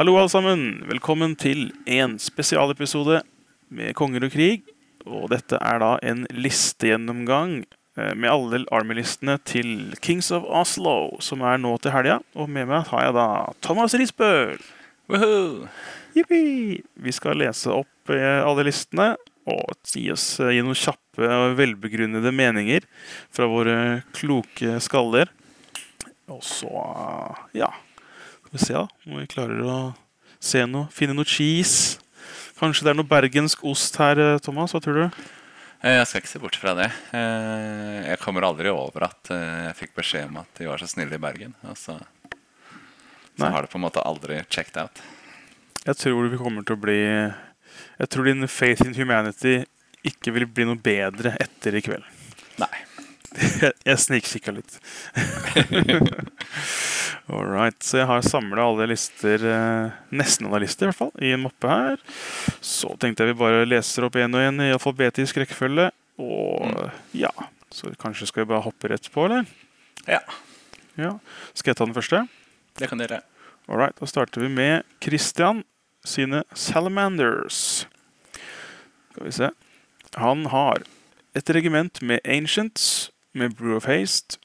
Hallo, alle sammen. Velkommen til en spesialepisode med Konger og krig. Og dette er da en listegjennomgang eh, med alle Army-listene til Kings of Oslo, som er nå til helga. Og med meg har jeg da Thomas Risbøl. Jippi! Vi skal lese opp eh, alle listene og gi oss eh, gi noen kjappe og velbegrunnede meninger fra våre kloke skaller. Og så, ja Skal vi se, da. Om vi klarer å se noe. Finne noe cheese. Kanskje det er noe bergensk ost her, eh, Thomas? Hva tror du? Eh, Jeg skal ikke se bort fra det. Eh, Jeg kommer aldri over at jeg fikk beskjed om at de var så snille i Bergen. Og så, så har det på en måte aldri checked out. Jeg tror vi kommer til å bli Jeg tror din faith in humanity ikke vil bli noe bedre etter i kveld. Nei. Jeg, jeg snikkikka litt. All right. Så jeg har samla alle lister, eh, nesten alle lister, i hvert fall, i en mappe her. Så tenkte jeg vi bare leser opp én og én i alfabetisk rekkefølge. Og ja Så kanskje skal vi bare hoppe rett på, eller? Ja, Ja. Skal jeg ta den første? det kan dere. All right. Da starter vi med Christian sine Salamanders. Skal vi se. Han har et regiment med Ancients, med Brew of Haste,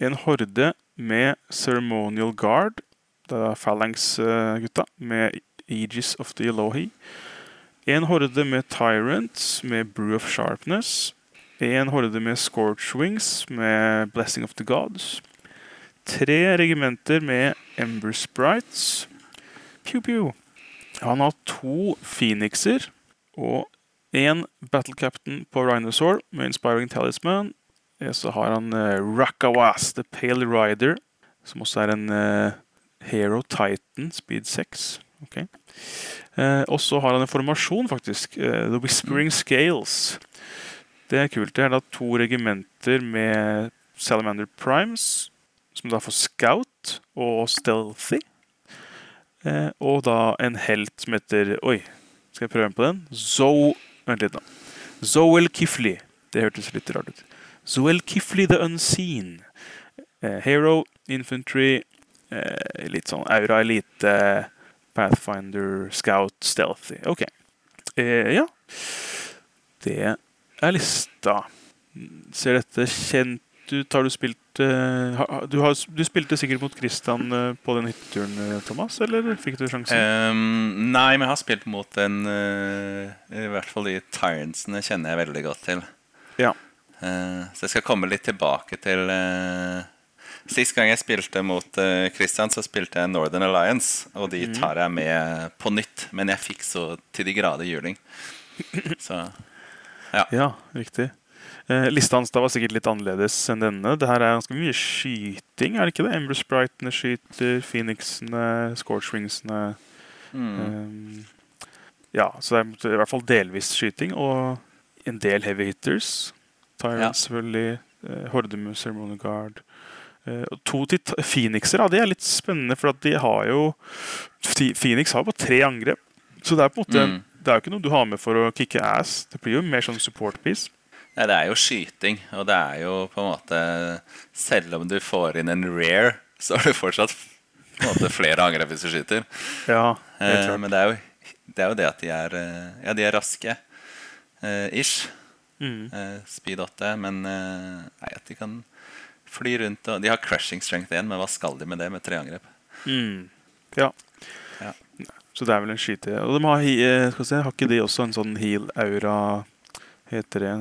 en horde med Ceremonial Guard, det er Phalanx-gutta, med Aegis of the Elohi, en horde med Tyrants, med Brew of Sharpness, en horde med Scorch Wings, med Blessing of the Gods, tre regimenter med Ember Sprites, Pew Pew. Han har to Phoenixer og én Battle Captain på Rhinosaur med Inspiring Talisman. Eh, Så har han uh, Rakawas, The Pale Rider, som også er en uh, Hero Titan, speed 6. Ok. Uh, og så har han en formasjon, faktisk. Uh, The Whispering Scales. Det er kult. Det er da to regimenter med Salamander Primes, som da får Scout og Stealthy. Eh, og da en helt som heter Oi, skal jeg prøve på den? Zo... Vent litt, da. Zoel Kifli. Det hørtes litt rart ut. Zoel Kifli the Unseen. Eh, hero, Infantry, eh, litt sånn Aura Elite, Pathfinder, Scout, Stealthy. Ok. Eh, ja. Det er lista. Ser dette kjent ut? Har du spilt eh, du, har, du spilte sikkert mot Christian eh, på den hytteturen, eh, Thomas? Eller fikk du sjansen? Um, nei, men jeg har spilt mot en eh, I hvert fall de Tyrantsene kjenner jeg veldig godt til. Ja. Eh, så jeg skal komme litt tilbake til uh, Sist gang jeg spilte mot eh, Christian, så spilte jeg Northern Alliance. Og de tar jeg med på nytt, men jeg fikk så til de grader juling. Så Ja, riktig. Eh, lista hans da var sikkert litt annerledes enn denne. Det her er ganske mye skyting, er det ikke det? Ember Spritene skyter, Phoenixene, Scorchwingsene mm. eh, Ja, så det er i hvert fall delvis skyting, og en del heavy hitters. Tyrants, Ja. selvfølgelig. Hordemus, Horde Ceremonial Guard. Eh, to til Phoenixer, ja, det er litt spennende, for de har jo Phoenix har bare tre angrep. Så det er på en måte Mm. Det er jo ikke noe du har med for å kicke ass. Det blir jo mer sånn support piece. Ja, det er jo skyting, og det er jo på en måte Selv om du får inn en rare, så har du fortsatt på en måte flere angrep hvis du skyter. Ja, Eh, men det er, jo, det er jo det at de er eh, Ja, de er raske. eh, ish. Mm. Eh, speed 8. Men eh, nei, at de kan fly rundt og De har crushing strength 1, men hva skal de med det med tre angrep? Mm. Ja. Ja. Så det er vel en skyte. Og de har, eh, skal se, har ikke de også en sånn heal-aura Heter det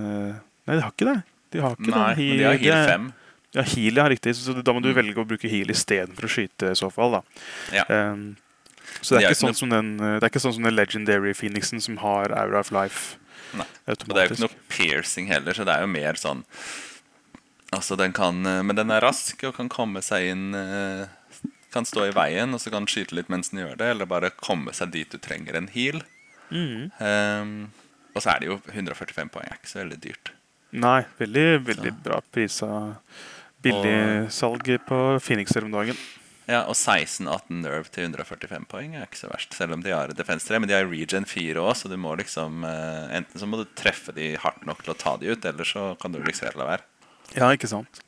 Nei, de har ikke det. De har ikke Nei, heal, men de har heal er- 5. Ja, heal, ja, riktig. Så da må du Mm. velge å bruke heal istedenfor å skyte, i så fall. da. Ja. Um, så det De er, ikke sånn som den, det er ikke sånn som den legendary phoenixen som har aura of life Nei. Og det er jo ikke noe piercing heller, så det er jo mer sånn Altså, den kan eh, Men den er rask og kan komme seg inn eh, Kan stå i veien, og så kan den skyte litt mens den gjør det, eller bare komme seg dit du trenger en heal. Mm. Um, og så er det jo 145 poeng, er ikke så veldig dyrt. Nei, veldig, veldig Så. bra prisa. Billig på salg på Phoenixer om dagen. Ja, Og 16-18 nerve til 145 poeng er ikke så verst. Selv om de har defense 3, men de har regen 4 òg, så du må liksom eh, Enten så må du treffe de hardt nok til å ta de ut, eller så kan du liksom la være. Ja, ikke sant.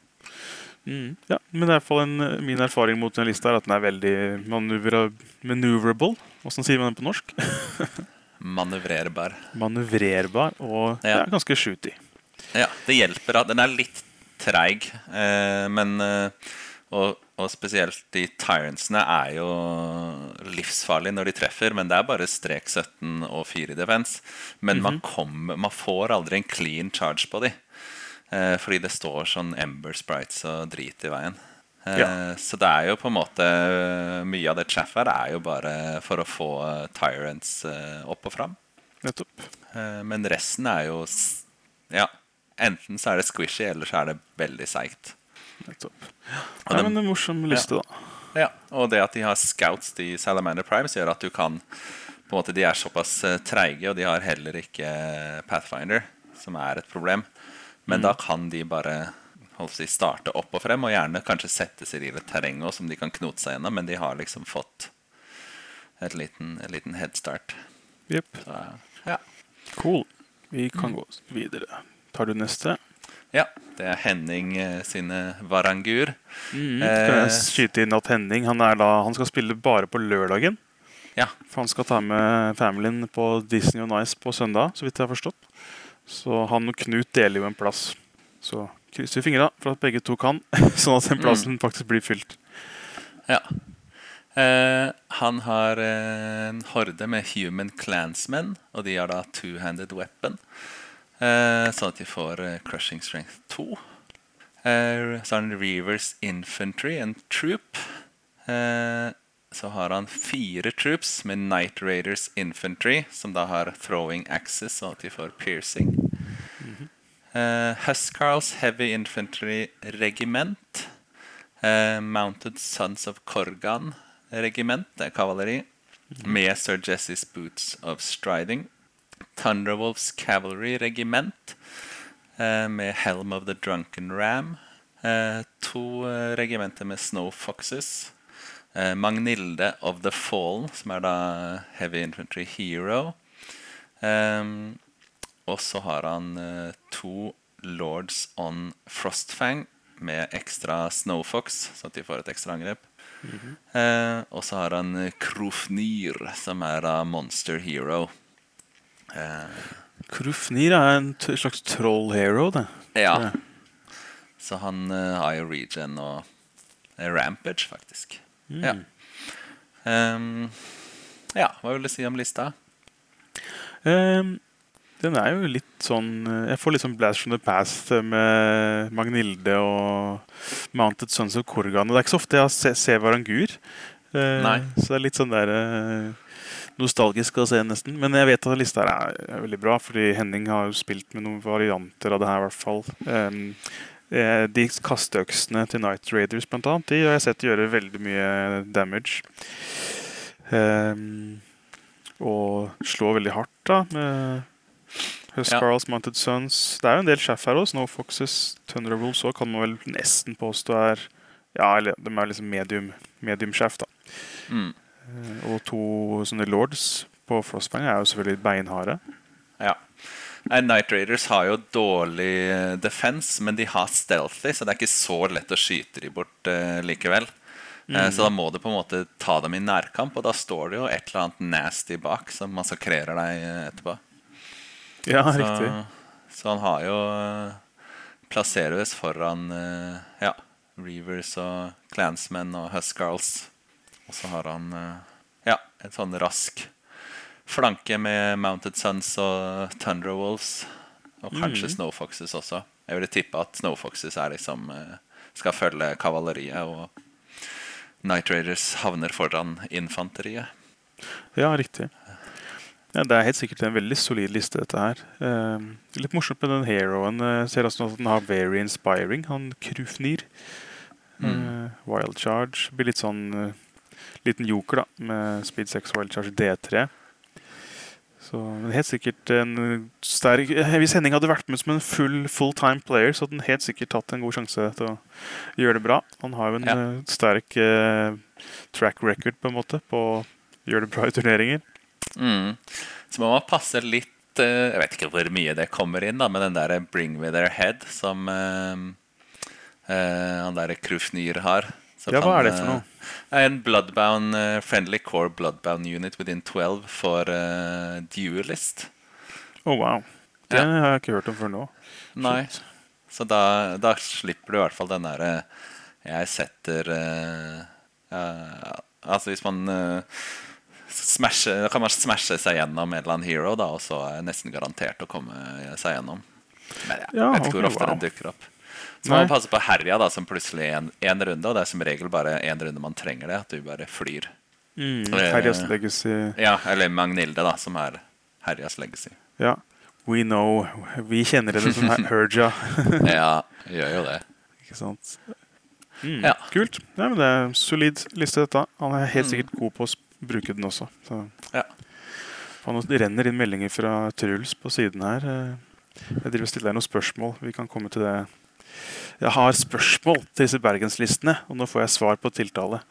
Mm. Ja, men er i hvert fall en, min erfaring mot den lista er at den er veldig manøvrable. Åssen sier man det på norsk? Manøvrerbar. Manøvrerbar og Ja. ja. ganske shooty. Ja, det hjelper. at Den er litt treig, eh, men eh, og, og spesielt de tyrantsene er jo livsfarlige når de treffer, men det er bare strek 17 og 4 i defense. Men man, kommer, man får aldri en clean charge på de. Eh, fordi det står sånn Ember Sprites og drit i veien. Eh, Ja. Så det er jo på en måte Mye av det chaff her er jo bare for å få tyrants eh, opp og fram. Nettopp. Eh, Men resten er jo Ja, enten så er det squishy, eller så er det veldig seigt. Nettopp. Ja, Nei, den- men en morsom liste, da. Ja, og det at de har scouts, i Salamander Primes, gjør at du kan på en måte, De er såpass eh, treige, og de har heller ikke Pathfinder, som er et problem. Men da kan de bare si, starte opp og frem, og gjerne kanskje sette seg i et terreng også, som de kan knote seg gjennom, men de har liksom fått et liten, et liten headstart. Jepp. Ja. Cool. Vi kan gå videre. Tar du neste? Ja, det er Henning eh, sine Varangur. Mm. skal jeg skyte inn at Henning han, er da, han skal spille bare på lørdagen? Ja. For han skal ta med familien på Disney on Ice på søndag, så vidt jeg har forstått. Så han og Knut deler jo en plass. Så krysser vi fingra for at begge to kan, sånn at den plassen faktisk blir fylt. Ja. Eh, han har eh, en horde med human clansmen, og de har da two-handed weapon. Eh, sånn at de får eh, crushing strength 2. Eh, så har han Reavers infantry, en troop. Så har han fire troops med Night Raiders infantry, som da har throwing axes, sånn at de får piercing. Eh, Huscarls heavy infantry regiment. Mounted Sons of Korgan regiment, det er kavaleri. Med Sir Jesse's Boots of Striding. Thunderwolves Cavalry regiment. Eh, med Helm of the Drunken Ram. Eh, to eh, regimenter med Snow Foxes. Magnilde of the Fallen, som er da Heavy Infantry Hero. Og så har han to Lords on Frostfang med ekstra Snowfox, sånn at de får et ekstra angrep. Eh, og så har han Krofnir, som er da Monster Hero. Krufnir er en slags troll hero, det. ja. Så han uh, har jo regen og rampage, faktisk. Ja. Um, ja, hva vil du si om lista? Um, den er jo litt sånn eh, Jeg får litt sånn Blast from the Past eh, med Magnilde og Mounted Sons of Korgan. Og det er ikke så ofte jeg se- ser Varangur. Uh, Nei. Så det er litt sånn der eh, nostalgisk å se, nesten. Men jeg vet at lista her er, veldig bra, fordi Henning har jo spilt med noen varianter av det her, i hvert fall. Eh, de kasteøksene til Night Raiders, blant annet, de har jeg sett gjøre veldig mye damage. Um, og slå veldig hardt, da, med Huscarls Mounted Sons. Det er jo en del sjef her òg. Snowfoxes, Tundra Rules òg, kan man vel nesten påstå er Ja, eller de er liksom medium, medium chaff, da. Mm. Eh, Og to sånne lords på Frostbang er jo selvfølgelig beinharde. Ja. Night Raiders har jo dårlig eh, defense, men de har stealthy, så det er ikke så lett å skyte de bort eh, likevel. Eh, så da må du på en måte ta dem i nærkamp, og da står det jo et eller annet nasty bak som massakrerer deg etterpå. Ja, Så, riktig. så han har jo eh, plasseres foran ja, Reavers og Clansmen og Huscarls. Og så har han eh, ja, en sånn rask flanke med Mounted Sons og Thunderwolves. Og kanskje Snowfoxes også. Jeg ville tippe at Snowfoxes liksom eh, skal følge kavaleriet, og Night Raiders havner foran infanteriet. Ja, riktig. Ja, det er helt sikkert en veldig solid liste, dette her. Eh, litt morsomt med den heroen. eh, ser også at den har very inspiring, han Krufnir. Eh, wild Charge. Blir litt sånn eh, liten joker, da, med Speed 6 Wild Charge D3. Så men helt sikkert en sterk eh, Hvis Henning hadde vært med som en full full-time player, så hadde han helt sikkert tatt en god sjanse til å gjøre det bra. Han har jo en Ja. eh, sterk eh, track record på en måte på å gjøre det bra i turneringer. Mm. Så må man passe litt eh, Jeg vet ikke hvor mye det kommer inn, da, med den der 'bring me their head' som, eh, eh, han derre Krufnir har. Så Ja, hva er det for noe? eh, En bloodbound, uh, friendly core bloodbound unit within 12 for uh, duelist. Å, wow. Det Ja. har jeg ikke hørt om før nå. Nei. Så da, da slipper du i hvert fall den derre Jeg setter uh, uh, Altså hvis man uh, smasher, Da kan man smashe seg gjennom en eller annen hero, da, og så er nesten garantert å komme seg gjennom. Men jeg Ja, vet ikke hvor ofte wow. den dukker opp. Så må man passe på herja, da, som plutselig en, en runde, og det er som regel bare én runde man trenger det. At du bare flyr. Mm. Eh, Herjas Legacy. Ja, Eller Magnilde, da, som er herjas legacy. Ja. We know. Vi kjenner henne som Her- Herja. Ja, gjør jo det. Ikke sant? Mm. Ja. Kult. Ja, men det er en solid liste, dette. Han er helt sikkert god på å bruke den også. Så. Ja. Det renner inn meldinger fra Truls på siden her. Eh, Jeg driver og stiller deg noen spørsmål. Vi kan komme til det. Jeg har spørsmål til disse bergenslistene, og nå får jeg svar på tiltale.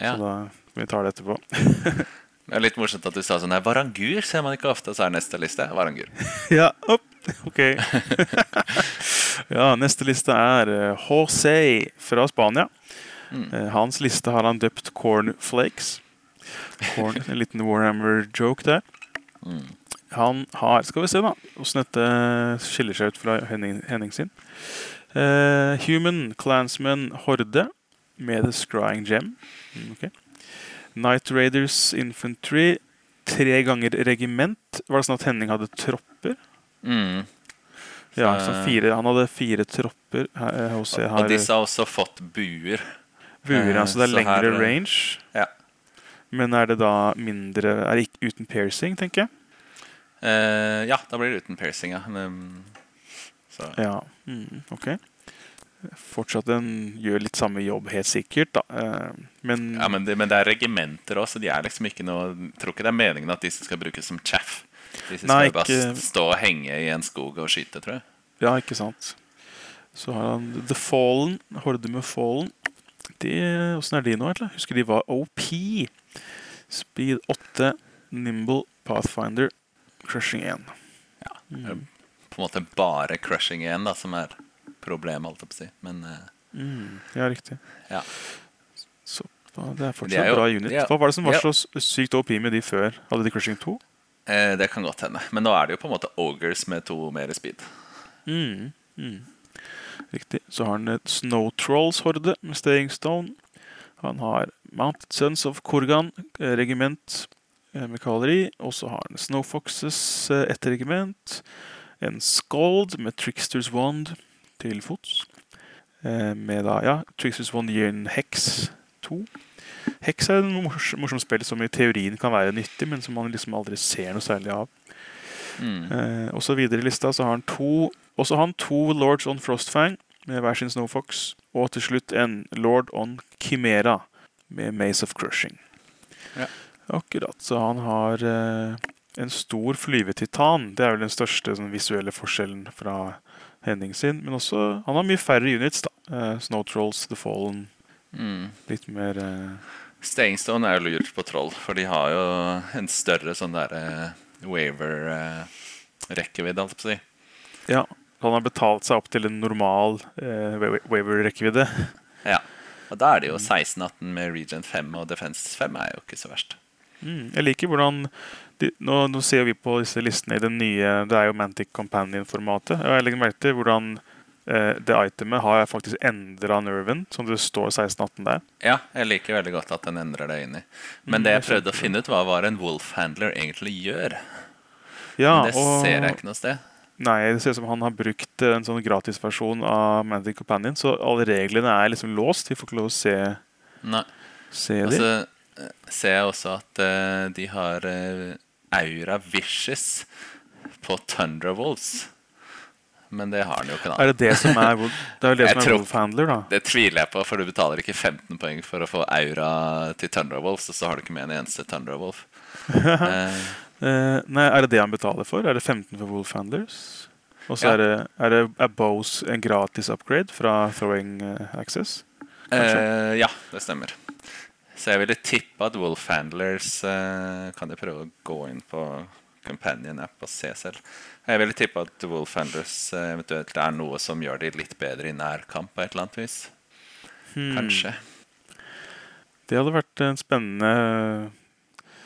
Ja. Så da vi tar det etterpå. Det er litt morsomt at du sa sånn her, Varangur ser man ikke ofte, så er neste liste Varangur. Ja, opp. Ok. ja, neste liste er eh, José fra Spania. Mm. Eh, Hans liste har han døpt Cornflakes. Corn, en liten Warhammer-joke der. Mm. Han har Skal vi se, da, åssen dette skiller seg ut fra Henning, Henning sin. Eh, Human Clansman Horde med The Scrying Gem. Okay. Night Raiders Infantry. Tre ganger regiment. Var det sånn at Henning hadde tropper? Mm. Ja, Så- så fire, Han hadde fire tropper. Her, eh, har Og disse har også fått buer. buer, eh, altså det er så lengre her, eh, range. Ja. Men er det da mindre Er det uten piercing, tenker jeg? Uh, ja, da blir det uten piercing, ja. Men, så. Ja, mm, ok. Fortsatt en gjør litt samme jobb, helt sikkert, da. Eh, Men, Ja, men det, men det er regimenter òg, så de er liksom ikke noe Jeg tror ikke det er meningen at disse skal brukes som chaff. Disse skal Nei, bare stå og henge i en skog og skyte, tror jeg. ja, ikke sant. Så har han The Fallen, Horde med Fallen. Åssen er de nå, egentlig? Husker de var OP. Speed 8, Nimble, Pathfinder, Crushing 1. Ja, er på en måte bare crushing igjen da, som er problemet, holdt jeg på å si. Men eh, Mm, ja, riktig. ja. Så det er fortsatt De er jo- bra unit. er- Hva var det som var så sykt OP med de før? Hadde de Crushing 2? Eh, det kan godt hende. Men nå er det jo på en måte ogres med to mer speed. Mm, mm. Riktig. Så har han et Snow Trolls-horde med Staying Stone. Han har Mounted Sons of Korgan, eh, regiment eh, med kavalleri. Og så har han Snow Foxes, ett regiment. En Scold med Tricksters Wand til fots. Eh, Med da, ja, Tricksters Wand gir en Hex 2. Hex er et mors morsomt spill som i teorien kan være nyttig, men som man liksom aldri ser noe særlig av. Mm. Eh, og så videre i lista så har han to Også har han to Lords on Frostfang med hver sin Snowfox. Og til slutt en Lord on Chimera med Maze of Crushing. Ja. Akkurat. Så han har eh, en stor flyvetitan. Det er vel den største sånn, visuelle forskjellen fra Henning sin. Men også Han har mye færre units, da. Uh, Snow Trolls, The Fallen. Mm. Litt mer uh... Stayingstone er jo lurt på troll, for de har jo en større sånn derre waver-rekkevidde, holdt jeg på å si. Ja. Han har betalt seg opp til en normal uh, waver-rekkevidde. Ja. Og da er det jo 16-18 med Regent 5 og Defense 5 er jo ikke så verst. Mm, jeg liker hvordan nå, nå ser vi på disse listene i den nye Det er jo Mantic Companion-formatet. Og jeg legger merke til hvordan eh, det itemet har faktisk endra nerven, som det står 1618 der. Ja, jeg liker veldig godt at den endrer det inn i. Men Mm, det det jeg prøvde å finne ut, var hva en Wolfhandler egentlig gjør. Ja, Men det ser jeg ikke noe sted. Nei, det ser ut som han har brukt eh, en sånn gratisversjon av Mantic Companion, så alle reglene er liksom låst. Vi får ikke lov å se, Nei. se Og de. eh, ser jeg også at uh, de har eh, Aura Vicious på Thunderwolves. Men det har den jo ikke, da. Er det det som er, det er det som er tror- Wolfhandler, da? Det tviler jeg på, for du betaler ikke 15 poeng for å få aura til Thunderwolves, og så har du ikke med en eneste Thunderwolf. Eh, Eh, nei, Er det det han betaler for? Er det 15 for Wolfhandlers? Og så Ja. er det, er det er Bose en gratis upgrade fra Throwing eh, Access? Eh, ja, det stemmer. Så jeg ville tippe at Wolfhandlers uh, Kan jeg prøve å gå inn på companion-app og se selv. Jeg vil tippe at Wolfhandlers uh, eventuelt er noe som gjør de litt bedre i nærkamp på et eller annet vis. Hmm. Kanskje. Det hadde vært en spennende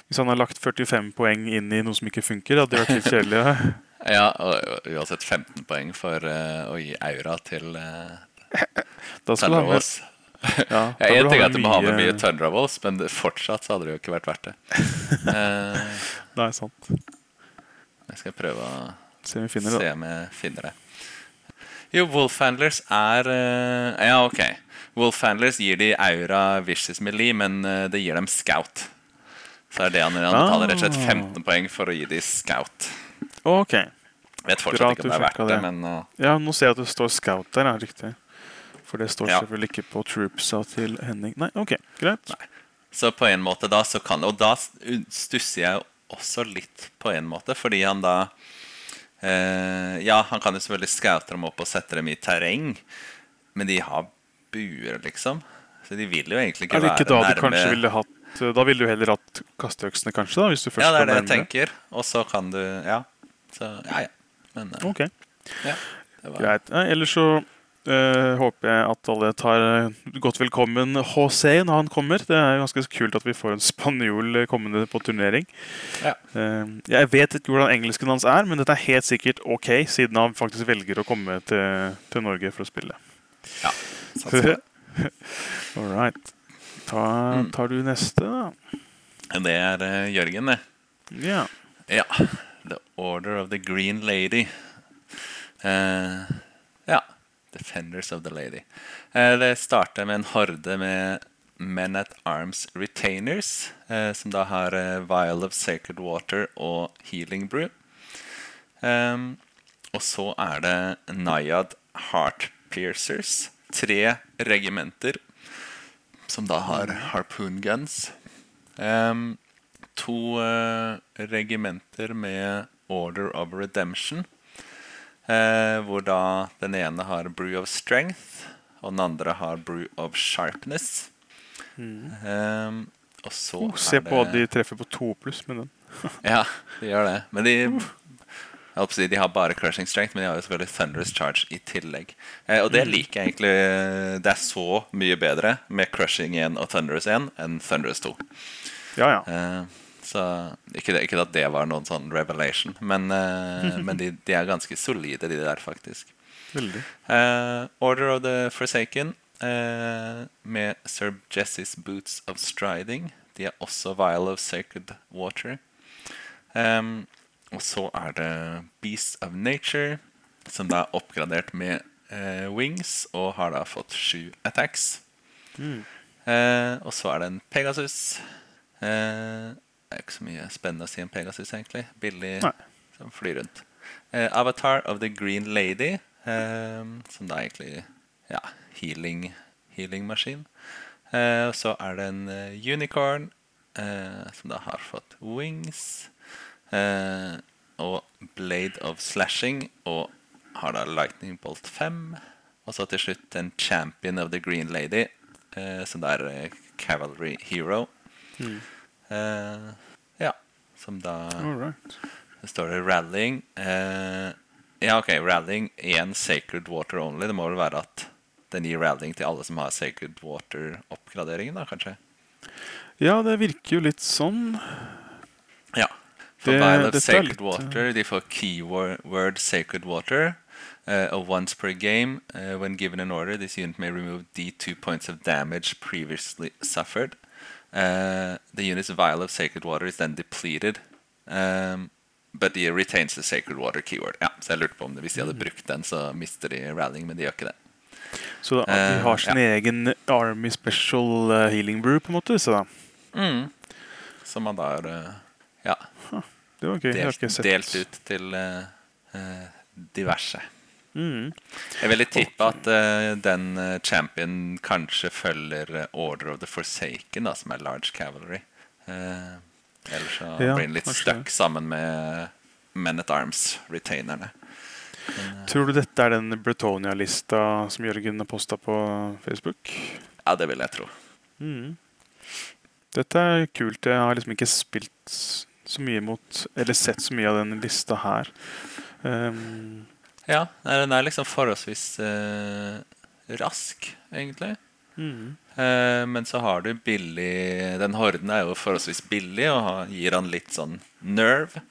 Hvis han har lagt 45 poeng inn i noe som ikke funker, hadde det vært litt kjedelig. Ja. Ja, og uansett 15 poeng for uh, å gi aura til uh, Da skal han ha med. ja, jeg en ting er at du må ha med mye Thunderwolves, men fortsatt så hadde det jo ikke vært verdt det. Eh, Nei, sant. jeg skal prøve å Se om finner. Se om jeg finner det. Jo, Wolfhandlers er uh, Ja, ok. Wolfhandlers gir de aura vicious melee, men uh, det gir dem scout. Så er det han, betaler rett og slett Ah. 15 poeng for å gi de scout. Ok. Jeg Vet fortsatt Bra ikke om det er verdt det, det. men uh, Ja, nå ser jeg at det står Scout der, ja. Riktig. For det står Ja. selvfølgelig ikke på troopsa til Henning. Nei, ok, greit. Så på en måte da så kan Og da stusser jeg også litt på en måte, fordi han da eh, Ja, han kan jo selvfølgelig skaute dem opp og sette dem i terreng, men de har buer, liksom. Så de vil jo egentlig ikke Er det ikke da være du kanskje nærme ville hatt Da ville du heller hatt kasteøksene, kanskje? da, hvis du først Ja, det er det jeg tenker. Og så kan du Ja. Så ja, ja. Men eh, Ok, ja, greit. Ellers så eh, håper jeg at alle tar eh, godt velkommen José når han kommer. Det er ganske kult at vi får en spanjol eh, kommende på turnering. Ja. Uh, jeg vet ikke hvordan engelsken hans er, men dette er helt sikkert ok, siden han faktisk velger å komme til, til Norge for å spille. Ja. All right. Ta, Mm. tar du neste, da? Det er uh, Jørgen, det. Ja. Ja. The Order of the Green Lady. Ja. Defenders of the Lady. Eh, det starter med en horde med Men at Arms Retainers, eh, som da har eh, Vial of Sacred Water og Healing Brew. Ehm, og så er det Nayad Heart Piercers. Tre regimenter som da har harpoon guns. Um, to uh, regimenter med Order of Redemption. Eh, hvor da den ene har Brew of Strength, og den andre har Brew of Sharpness. Ehm, og så Oh, se på at de treffer på to pluss med den. Ja, de gjør det. Men de jeg holdt å si, De har bare crushing strength, men de har jo selvfølgelig Thunderous Charge i tillegg. Eh, og det Mm. liker jeg egentlig. Det er så mye bedre med crushing 1 og Thunderous 1 enn Thunderous 2. Ja, ja. Eh, så ikke, det, ikke at det var noen sånn revelation, men, uh, men de, de er ganske solide, de der, faktisk. Veldig. Uh, Order of the Forsaken uh, med Sir Jesses Boots of Striding. De er også Vial of Sacred Water. Um, og så er det Beast of Nature, som da er oppgradert med wings og har da fått sju attacks. Mm. Og så er det en Pegasus. Eh, det er ikke så mye spennende å si om Pegasus, egentlig. Billig Nei. som flyr rundt. Eh, Avatar of the Green Lady, eh, som da egentlig ja, healing, healing-maskin. Eh, og så er det en eh, unicorn, eh, som da har fått wings. Eh, og Blade of Slashing, og har da Lightning Bolt 5. Og så til slutt en Champion of the Green Lady, som da er Cavalry Hero. Mm. Eh, ja, som da det står det rallying. Eh, ja, ok, rallying én sacred water only. Det må vel være at den gir rallying til alle som har sacred water-oppgraderingen, da, kanskje? Ja, det virker jo litt sånn. Ja. For Det- Vial of Sacred litt, Water, de får keyword sacred water. Uh, once per game, uh, when given an order, this unit may remove D2 points of damage previously suffered. Uh, the unit's vial of sacred water is then depleted, um, but it retains the sacred water keyword. Ja, så jeg lurte på om det, Hvis de hadde Mm. brukt den, så mister de rallying, men de gjør ikke det. Så da, Eh, de har sin egen Army Special eh, Healing Brew, på en måte. Så da. Mm. Som man da har uh, ja, huh, delt, delt ut til uh, uh, diverse. Mm. Jeg vil tippe at uh, den uh, champion kanskje følger eh, Order of the Forsaken, da, som er large cavalry. Uh, ellers så Ja, blir den litt stuck sammen med Men at Arms-retainerne. Tror du dette er den Bretonia-lista som Jørgen har posta på Facebook? Ja, det vil jeg tro. Mm. Dette er kult. Jeg har liksom ikke spilt så mye mot Eller sett så mye av den lista her. Um, Ja, den er liksom forholdsvis eh, rask, egentlig. mm, Eh, men så har du billig Den horden er jo forholdsvis billig og har, gir han litt sånn nerve.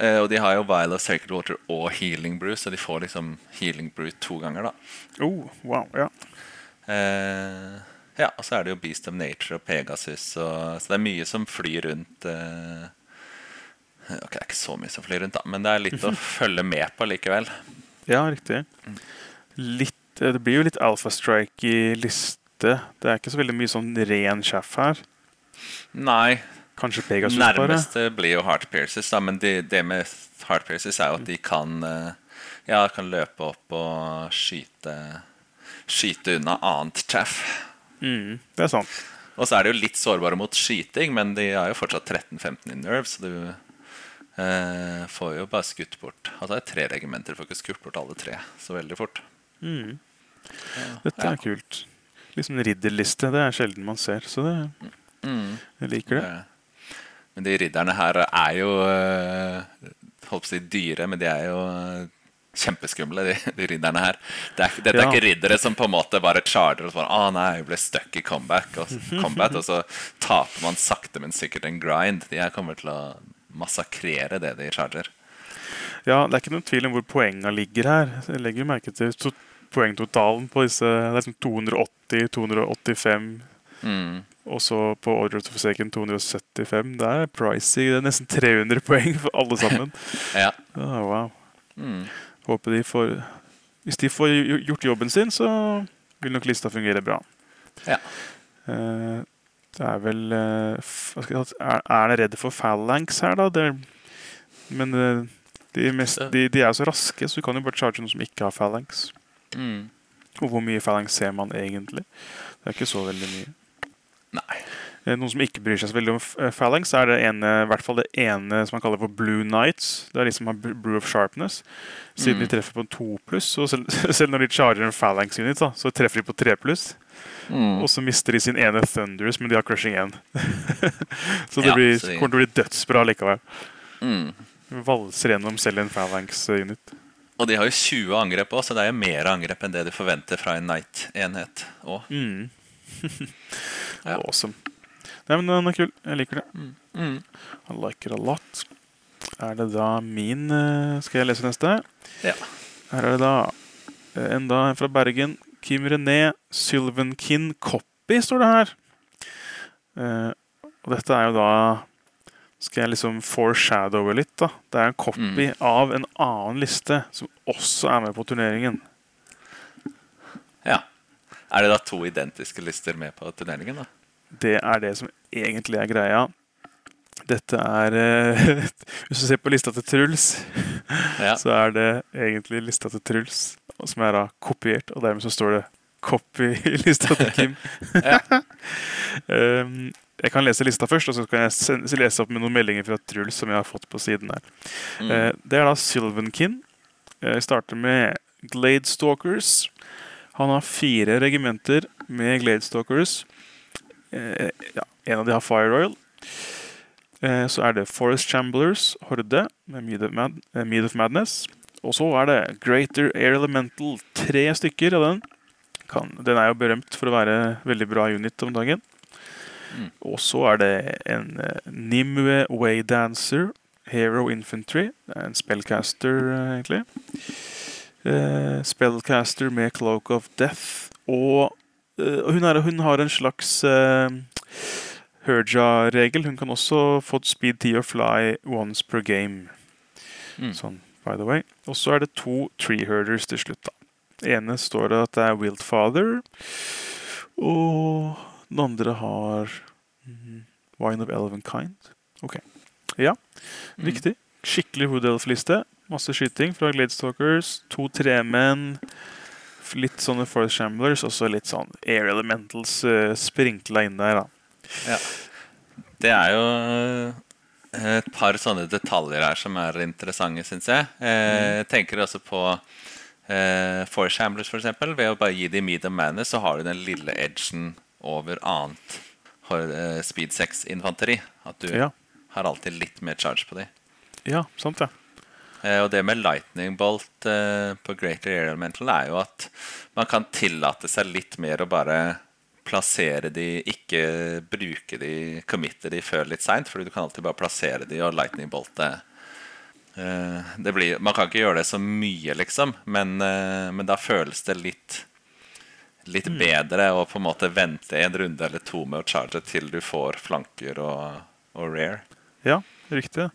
Eh, og de har jo Vile of Sacred Water og Healing Brew, så de får liksom Healing Brew to ganger, da. oh, wow, ja. Eh, ja, og så er det jo Beast of Nature og Pegasus, og, så det er mye som flyr rundt. Eh, ok, det er ikke så mye som flyr rundt, da, men det er litt å følge med på likevel. Ja, riktig. Litt, eh, det blir jo litt Alpha Strike i liste. Det er ikke så veldig mye sånn ren sjef her. Nei, Kanskje Pegasus, bare. nærmeste blir jo Heart Pierces, da, men det, det med Heart Pierces er jo at de kan eh, Ja, kan løpe opp og skyte Skyte unna annet chaff. Mm, det er sant. Og så er de jo litt sårbare mot skyting, men de har jo fortsatt 13-15 i nerve, så du eh, får jo bare skutt bort Altså det er tre regimenter, får ikke skutt bort alle tre så veldig fort. Mm. Dette Ja. er kult. Liksom ridderliste. Det er sjelden man ser, så det, Mm. jeg liker det. Men de ridderne her er jo eh, Holdt på å si dyre, men de er jo eh, kjempeskumle, de, de ridderne her. Det er, dette er Ja. ikke riddere som på en måte bare charter og sånn Å nei, jeg ble stuck i comeback, og, combat, og så taper man sakte, men sikkert en grind. De her kommer til å massakrere det de charger. Ja, det er ikke noen tvil om hvor poenga ligger her. Jeg legger merke til to poengtotalen på disse. Det er sånn 280, 285, Mm. og så på Order of the Forsaken 275. Det er pricy. Det er nesten 300 poeng for alle sammen. Ja. Oh, wow. Mm. Håper de får Hvis de får gjort jobben sin, så vil nok lista fungere bra. Ja. Eh, det er vel eh, Er dere redd for phalanx her, da? Det, men eh, de, mest, de, de er så raske, så du kan jo bare charge noen som ikke har phalanx. Mm. Og hvor mye phalanx ser man egentlig? Det er ikke så veldig mye. Nei. Eh, Noen som ikke bryr seg så veldig om eh, phalanx, er det ene, i hvert fall det ene som man kaller for blue knights. Det er de som har brew of sharpness. Siden Mm. de treffer på en 2 pluss, og selv, selv når de charger en phalanx unit, da, så treffer de på 3 pluss. Mm. Og så mister de sin ene thunders, men de har crushing 1. så det Ja, blir, så de- kommer til å bli dødsbra likevel. Mm. Valser gjennom selv en phalanx unit. Og de har jo 20 angrep òg, så det er jo mer angrep enn det du forventer fra en Knight-enhet òg. Mm. Ja. Awesome. Nei, men den er kul. Jeg liker det. Mm. I like it a lot. Er det da min eh, Skal jeg lese neste? Ja. Her er det da enda en fra Bergen. Kim René Sylvenkin Copy, står det her. Uh, og dette er jo da Skal jeg liksom foreshadowe litt, da. Det er en copy Mm. av en annen liste som også er med på turneringen. ja. Er det da to identiske lister med på turneringen, da? Det er det som egentlig er greia. Dette er eh, Hvis du ser på lista til Truls, Ja. så er det egentlig lista til Truls, som er da kopiert, og dermed så står det 'copy' i lista til Kim. Um, jeg kan lese lista først, og så kan jeg lese opp med noen meldinger fra Truls som jeg har fått på siden her. Mm. Eh, det er da Sylvankin. Jeg starter med Gladestalkers. Han har fire regimenter med Gladestalkers. Eh, ja, en av de har Fire Royal. Eh, så er det Forest Chamblers, Horde, med Mead of, Mad eh, Mead of Madness. Og så er det Greater Air Elemental. Tre stykker av den. Kan, den er jo berømt for å være veldig bra unit om dagen. Mm. Og så er det en Nimue Waydancer. Hero Infantry. Det er en spellcaster, egentlig. Spellcaster med Cloak of Death. Og hun, er, hun har en slags uh, Herja-regel. Hun kan også få speed 10 og fly once per game. Mm. Sånn, by the way. Og så er det to tree herders til slutt. da. Ene står det at det er Wiltfather. Og den andre har mm, Wine of Elven Kind. Ok. Ja, Mm. riktig. Skikkelig Hood Elf-liste. Masse skyting fra Gladestalkers. To tremenn. Litt sånne Forest Shamblers, og så litt sånn Air Elementals uh, sprinkla inn der. da. Det er jo eh, et par sånne detaljer her som er interessante, syns jeg. Eh, Jeg tenker også på eh, Forest Shamblers, eksempel. Ved å bare gi dem of Madness, så har du den lille edgen over annet har, speed 6-infanteri. At du Ja. har alltid litt mer charge på de. Ja, sant det. Eh, og det med lightning bolt eh, på Greater Air Elemental er jo at man kan tillate seg litt mer å bare plassere de, ikke bruke de, committe de før litt seint, fordi du kan alltid bare plassere de og lightning bolte. Eh, det blir, man kan ikke gjøre det så mye, liksom, men, eh, men da føles det litt Litt bedre å på en måte vente en runde eller to med å charge til du får flanker og, og rare. Ja, riktig.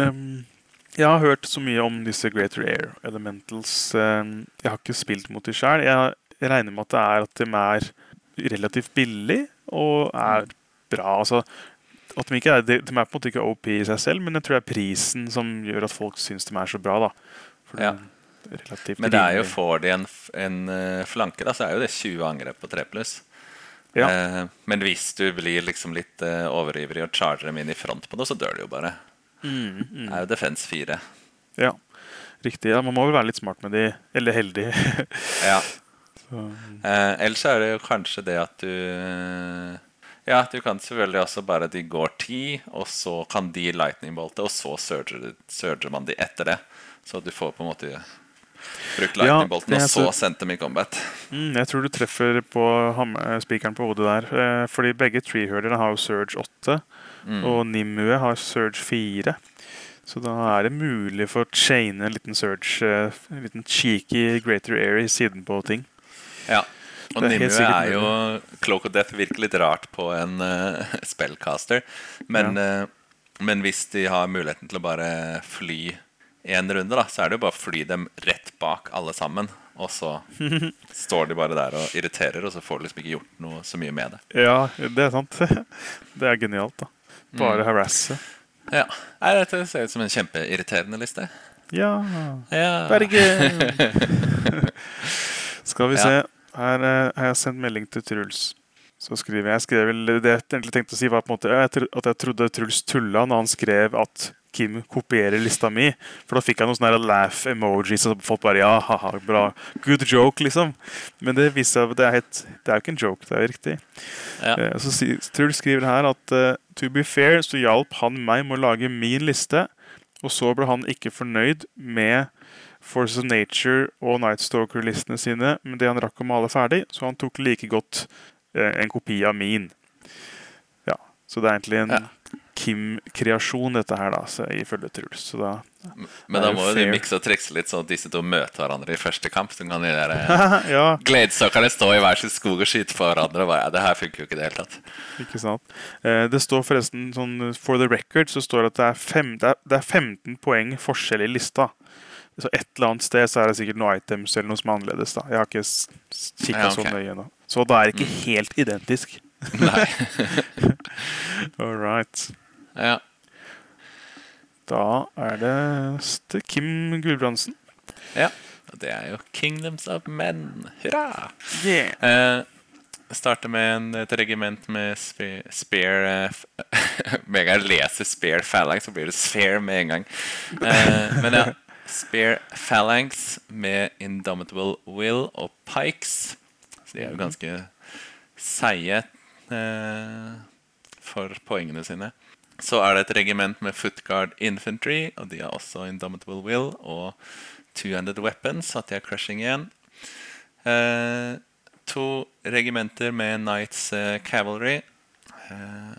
Ehm, jeg har hørt så mye om disse Greater Air Elementals. Ehm, jeg har ikke spilt mot de sjøl. Jeg, regner med at det er at de er relativt billig og er bra. Altså, at de, er, de, er på en måte ikke OP i seg selv, men jeg tror det er prisen som gjør at folk syns de er så bra. Ja. det er Men det er jo får de en, en eh, flanke, da, så er jo det 20 angrep på 3 pluss. Ja. Eh, men hvis du blir liksom litt eh, overivrig og charger dem inn i front på det, så dør de jo bare. Mm, mm. Det er jo defense 4. Ja, riktig. Ja, man må vel være litt smart med de, eller heldig. Ja. Så, Eh, ellers er det jo kanskje det at du eh, Ja, du kan selvfølgelig også bare De går ti, og så kan de lightning bolte, og så surger, surger man de etter det. Så du får på en måte brukt Ja, lightning bolten, er og så sendt dem i combat. mm, jeg tror du treffer på spikeren på hodet der. Eh, fordi begge treehurlerne har jo Surge 8, Mm. og Nimue har Surge 4. Så da er det mulig for å chaine en liten Surge, eh, en liten cheeky Greater Air i siden på ting. Ja. Og Nimue er jo Cloak of Death virker litt rart på en uh, spellcaster. Men, eh, men hvis de har muligheten til å bare fly én runde, da, så er det jo bare å fly dem rett bak alle sammen. Og så står de bare der og irriterer, og så får du liksom ikke gjort noe så mye med det. Ja, det er sant. Det er genialt, da. Bare harasse. Ja, Nei, Dette ser ut som en kjempeirriterende liste. Ja Ja. Bergen! Skal vi se. Her eh, har jeg sendt melding til Truls. Så skriver jeg, jeg skrev vel, Det jeg egentlig tenkte å si, var på en måte at jeg trodde Truls tulla når han skrev at Kim kopierer lista mi. For da fikk jeg noen sånne laugh emojis, og folk bare ja, haha, bra. Good joke, liksom. Men det viser seg det er, helt, det er jo ikke en joke, det er jo riktig. Ja. Eh, Så Truls skriver her at eh, to be fair så hjalp han meg med å lage min liste, og så ble han ikke fornøyd med Force of Nature og Nightstalker-listene sine, men det han rakk å male ferdig, så han tok like godt eh, en kopi av min. Ja, Så det er egentlig en Ja. Kim-kreasjon, dette her, da, så, ifølge Truls. Så da Men da må jo de mikse og trikse litt, så disse to møter hverandre i første kamp. Så kan de der eh, Ja, gledestalkerne stå i hver sin skog og skyte på hverandre. Og bare, ja, det her funker jo ikke i det hele tatt. ikke sant. Eh, det står forresten sånn For the record så står det at det er, fem, det er, det er 15 poeng forskjell i lista. Så et eller annet sted så er det sikkert noe items eller noe som er annerledes. da. Jeg har ikke kikka Ja, så nøye ennå. Så det er ikke helt identisk. Nei. All right. Ja. Da er det neste Kim Gulbrandsen. ja. Og det er jo Kingdoms of Men. Hurra! Yeah. Uh, starter med en, et regiment med spe- Spear uh, Med en gang jeg leser Spear Phalanx, så blir det Sphere med en gang. Uh, men ja. Spear Phalanx med Indomitable Will og Pikes. Så de er jo ganske seige eh, for poengene sine. Så er det et regiment med Footguard Infantry, og de har også Indomitable Will og Two-Handed Weapons, at de er crushing igjen. Eh, to regimenter med Knights eh, Cavalry. eh,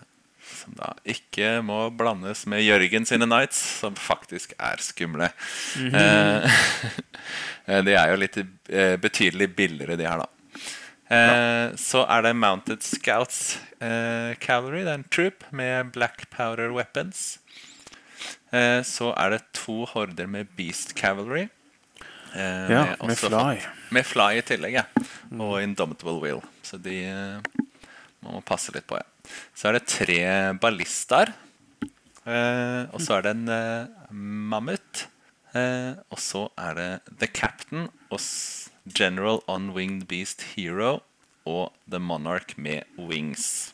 som da ikke må blandes med Jørgen sine Knights, som faktisk er skumle. Eh, eh, de er jo litt eh, betydelig billigere, de her, da. Eh, Så er det Mounted Scouts eh, Cavalry. Det er en troop med black powder weapons. Eh, så er det to horder med Beast Cavalry. Eh, Ja, med med fly. fått- Med fly i tillegg, ja. Og Indomitable Will. Så de eh, må passe litt på, ja. Så er det tre ballistaer. Eh, og så er det en mammut. Eh, og så er det The Captain og General Unwinged Beast Hero og The Monarch med wings.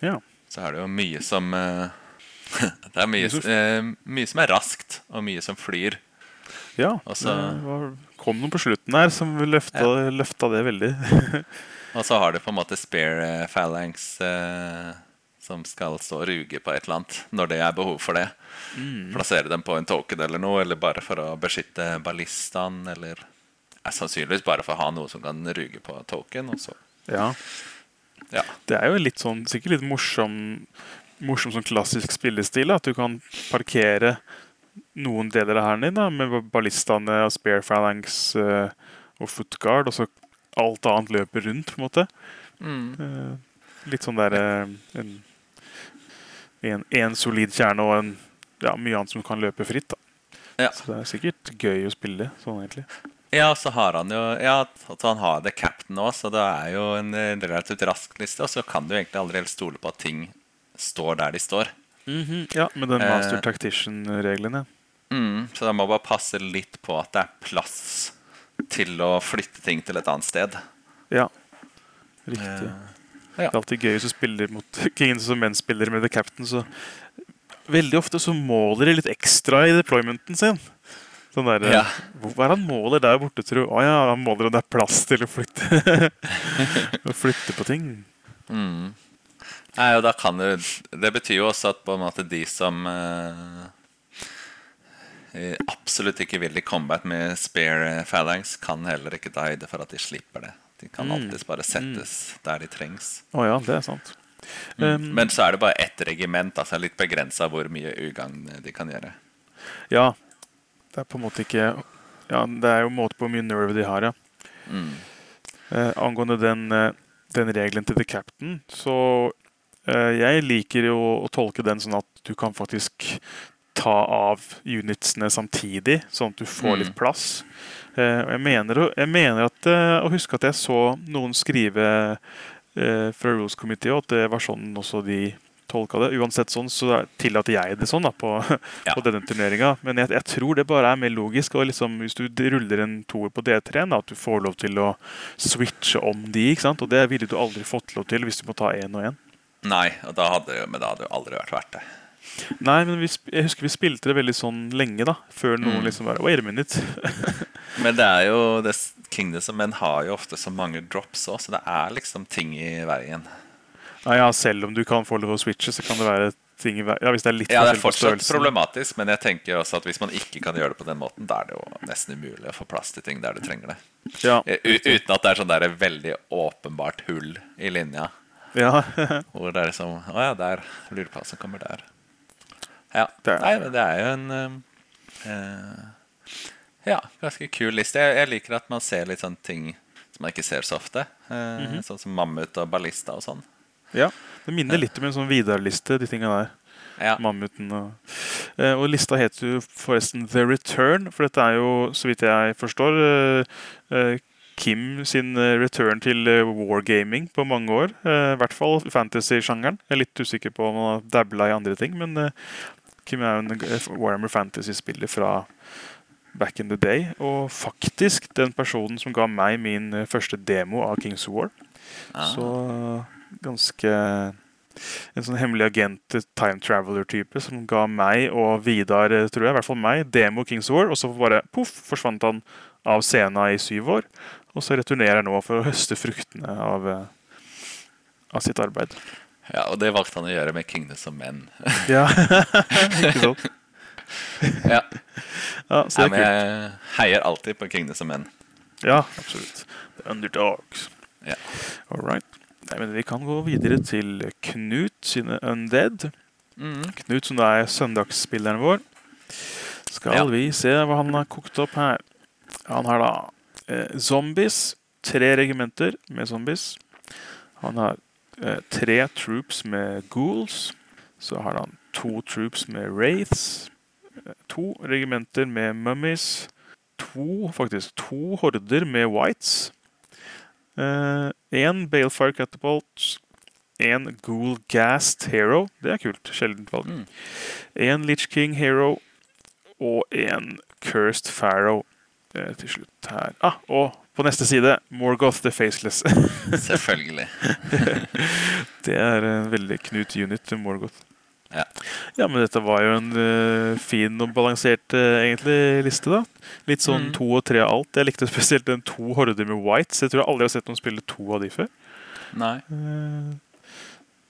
Ja. Så er det jo mye som uh, Det er mye, uh, mye som er raskt, og mye som flyr. ja Også, det var, kom noe på slutten her som løfta, løfta det veldig. Og så har du på en måte Spare eh, Phalanx uh, som skal stå og ruge på et eller annet når det er behov for det. Plassere dem på en token eller noe, eller bare for å beskytte ballistaen, eller ja, Sannsynligvis bare for å ha noe som kan ruge på token. Også. Ja. Ja. Det er jo litt sånn, sikkert litt morsom, morsom sånn klassisk spillestil. At du kan parkere noen deler av hæren din da, med ballistaene, og spare phalanx eh, og footguard, og så alt annet løper rundt, på en måte. Eh, litt sånn der eh, en, en, en solid kjerne og en, ja, mye annet som kan løpe fritt. da. Ja. Så det er sikkert gøy å spille sånn, egentlig. Ja, så har han jo Ja, at han har det captain nå, så det er jo en eh, relativt rask liste. Og så kan du egentlig aldri helt stole på at ting står der de står. Ja, med den Eh. master tactician-regelen, ja. Mm, så da må bare passe litt på at det er plass til å flytte ting til et annet sted. Ja, riktig. ja. Det er alltid gøy hvis du spiller mot Kingen som menn spiller med The Captain, så Veldig ofte så måler de litt ekstra i deploymenten sin. Sånn der, Ja. Hva er han måler der borte, tror du? Å ja, han måler om det er plass til å flytte Å flytte på ting. Mm. Nei, og da kan du, det betyr jo også at på en måte de som eh, eh, absolutt ikke vil i combat med spare phalanx, kan heller ikke ta høyde for at de slipper det. De kan Mm. alltids bare settes der de trengs. Å ja, det er sant. Mm. Um, Men så er det bare ett regiment, altså litt begrensa hvor mye ugagn de kan gjøre. Ja. Det er på en måte ikke Ja, det er jo en måte på hvor mye nerve de har, ja. Mm. Eh, angående den, eh, den regelen til The Captain, så eh, jeg liker jo å tolke den sånn at du kan faktisk ta av unitsene samtidig, sånn at du får Mm. litt plass. Eh, og jeg mener, jeg mener at, eh, å huske at jeg så noen skrive eh, fra Rules Committee, at det var sånn også de tolka det. Uansett sånn, så tillater jeg det sånn da, på, Ja. på denne turneringa. Men jeg, jeg tror det bare er mer logisk. og liksom, Hvis du ruller en toer på D3, da, at du får lov til å switche om de. ikke sant? Og det ville du aldri fått lov til hvis du må ta én og én. Nei, og da hadde, men da hadde det aldri vært verdt det. Nei, men vi, jeg husker vi spilte det veldig sånn lenge, da. Før noen Mm. liksom bare Wait a minute. Men det er jo det, Kingdoms of Men har jo ofte så mange drops òg, så det er liksom ting i veien. Nei, ja, selv om du kan få lov å switche, så kan det være ting i Ja, hvis det er litt Ja, det er fortsatt problematisk, men jeg tenker også at hvis man ikke kan gjøre det på den måten, da er det jo nesten umulig å få plass til ting der du trenger det. Ja, Eh, uten at det er sånn der veldig åpenbart hull i linja. ja. Hvor det er liksom Å ja, der. Lureplassen kommer der. Ja. Nei, men det er jo en uh, Ja, ganske kul liste. Jeg, jeg liker at man ser litt sånne ting som man ikke ser så ofte. Eh, Sånn som mammut og ballista og sånn. Ja. Det minner litt om en sånn Vidar-liste, de tinga der. Ja. Mammuten og eh, Og lista heter jo forresten The Return, for dette er jo, så vidt jeg forstår, eh, eh, Kim sin return til wargaming på mange år. I hvert fall fantasy-sjangeren. Jeg er litt usikker på om han har dabla i andre ting, men Kim er jo en Warhammer Fantasy-spiller fra back in the day. Og faktisk den personen som ga meg min første demo av Kings War. Ah. Så ganske En sånn hemmelig agent, time traveler-type, som ga meg og Vidar, eh, tror jeg, i hvert fall meg, demo Kings War, og så bare poff, forsvant han av scenen i syv år. Og så returnerer han nå for å høste fruktene av, eh, av sitt arbeid. ja, og det valgte han å gjøre med Kingdoms of Men. Ja, ikke sant? ja. Ja, så ja, men er kult. jeg heier alltid på Kingdoms of Men. Ja, absolutt. The Underdogs. Ja. All right. Nei, men vi kan gå videre til Knut sine Undead. Mm. Knut, som da er søndagsspilleren vår. Skal Ja. vi se hva han har kokt opp her. Han har da eh, zombies. Tre regimenter med zombies. Han har eh, tre troops med ghouls. Så har han to troops med wraiths. Eh, to regimenter med mummies. To, faktisk, to horder med whites. Én Balefire Catapult. En Ghoul Gassed Hero. Det er kult. Sjeldent valg. Mm. En Litch King Hero og en Cursed Pharaoh uh, til slutt her. Ah, og på neste side Morgoth the Faceless. Selvfølgelig. det er en veldig Knut unit Morgoth. Ja. Ja, men dette var jo en uh, fin og balansert uh, egentlig liste, da. Litt sånn Mm. to og tre av alt. Jeg likte spesielt den to horder med whites. Jeg tror jeg aldri har sett noen spille to av de før. Nei. Uh,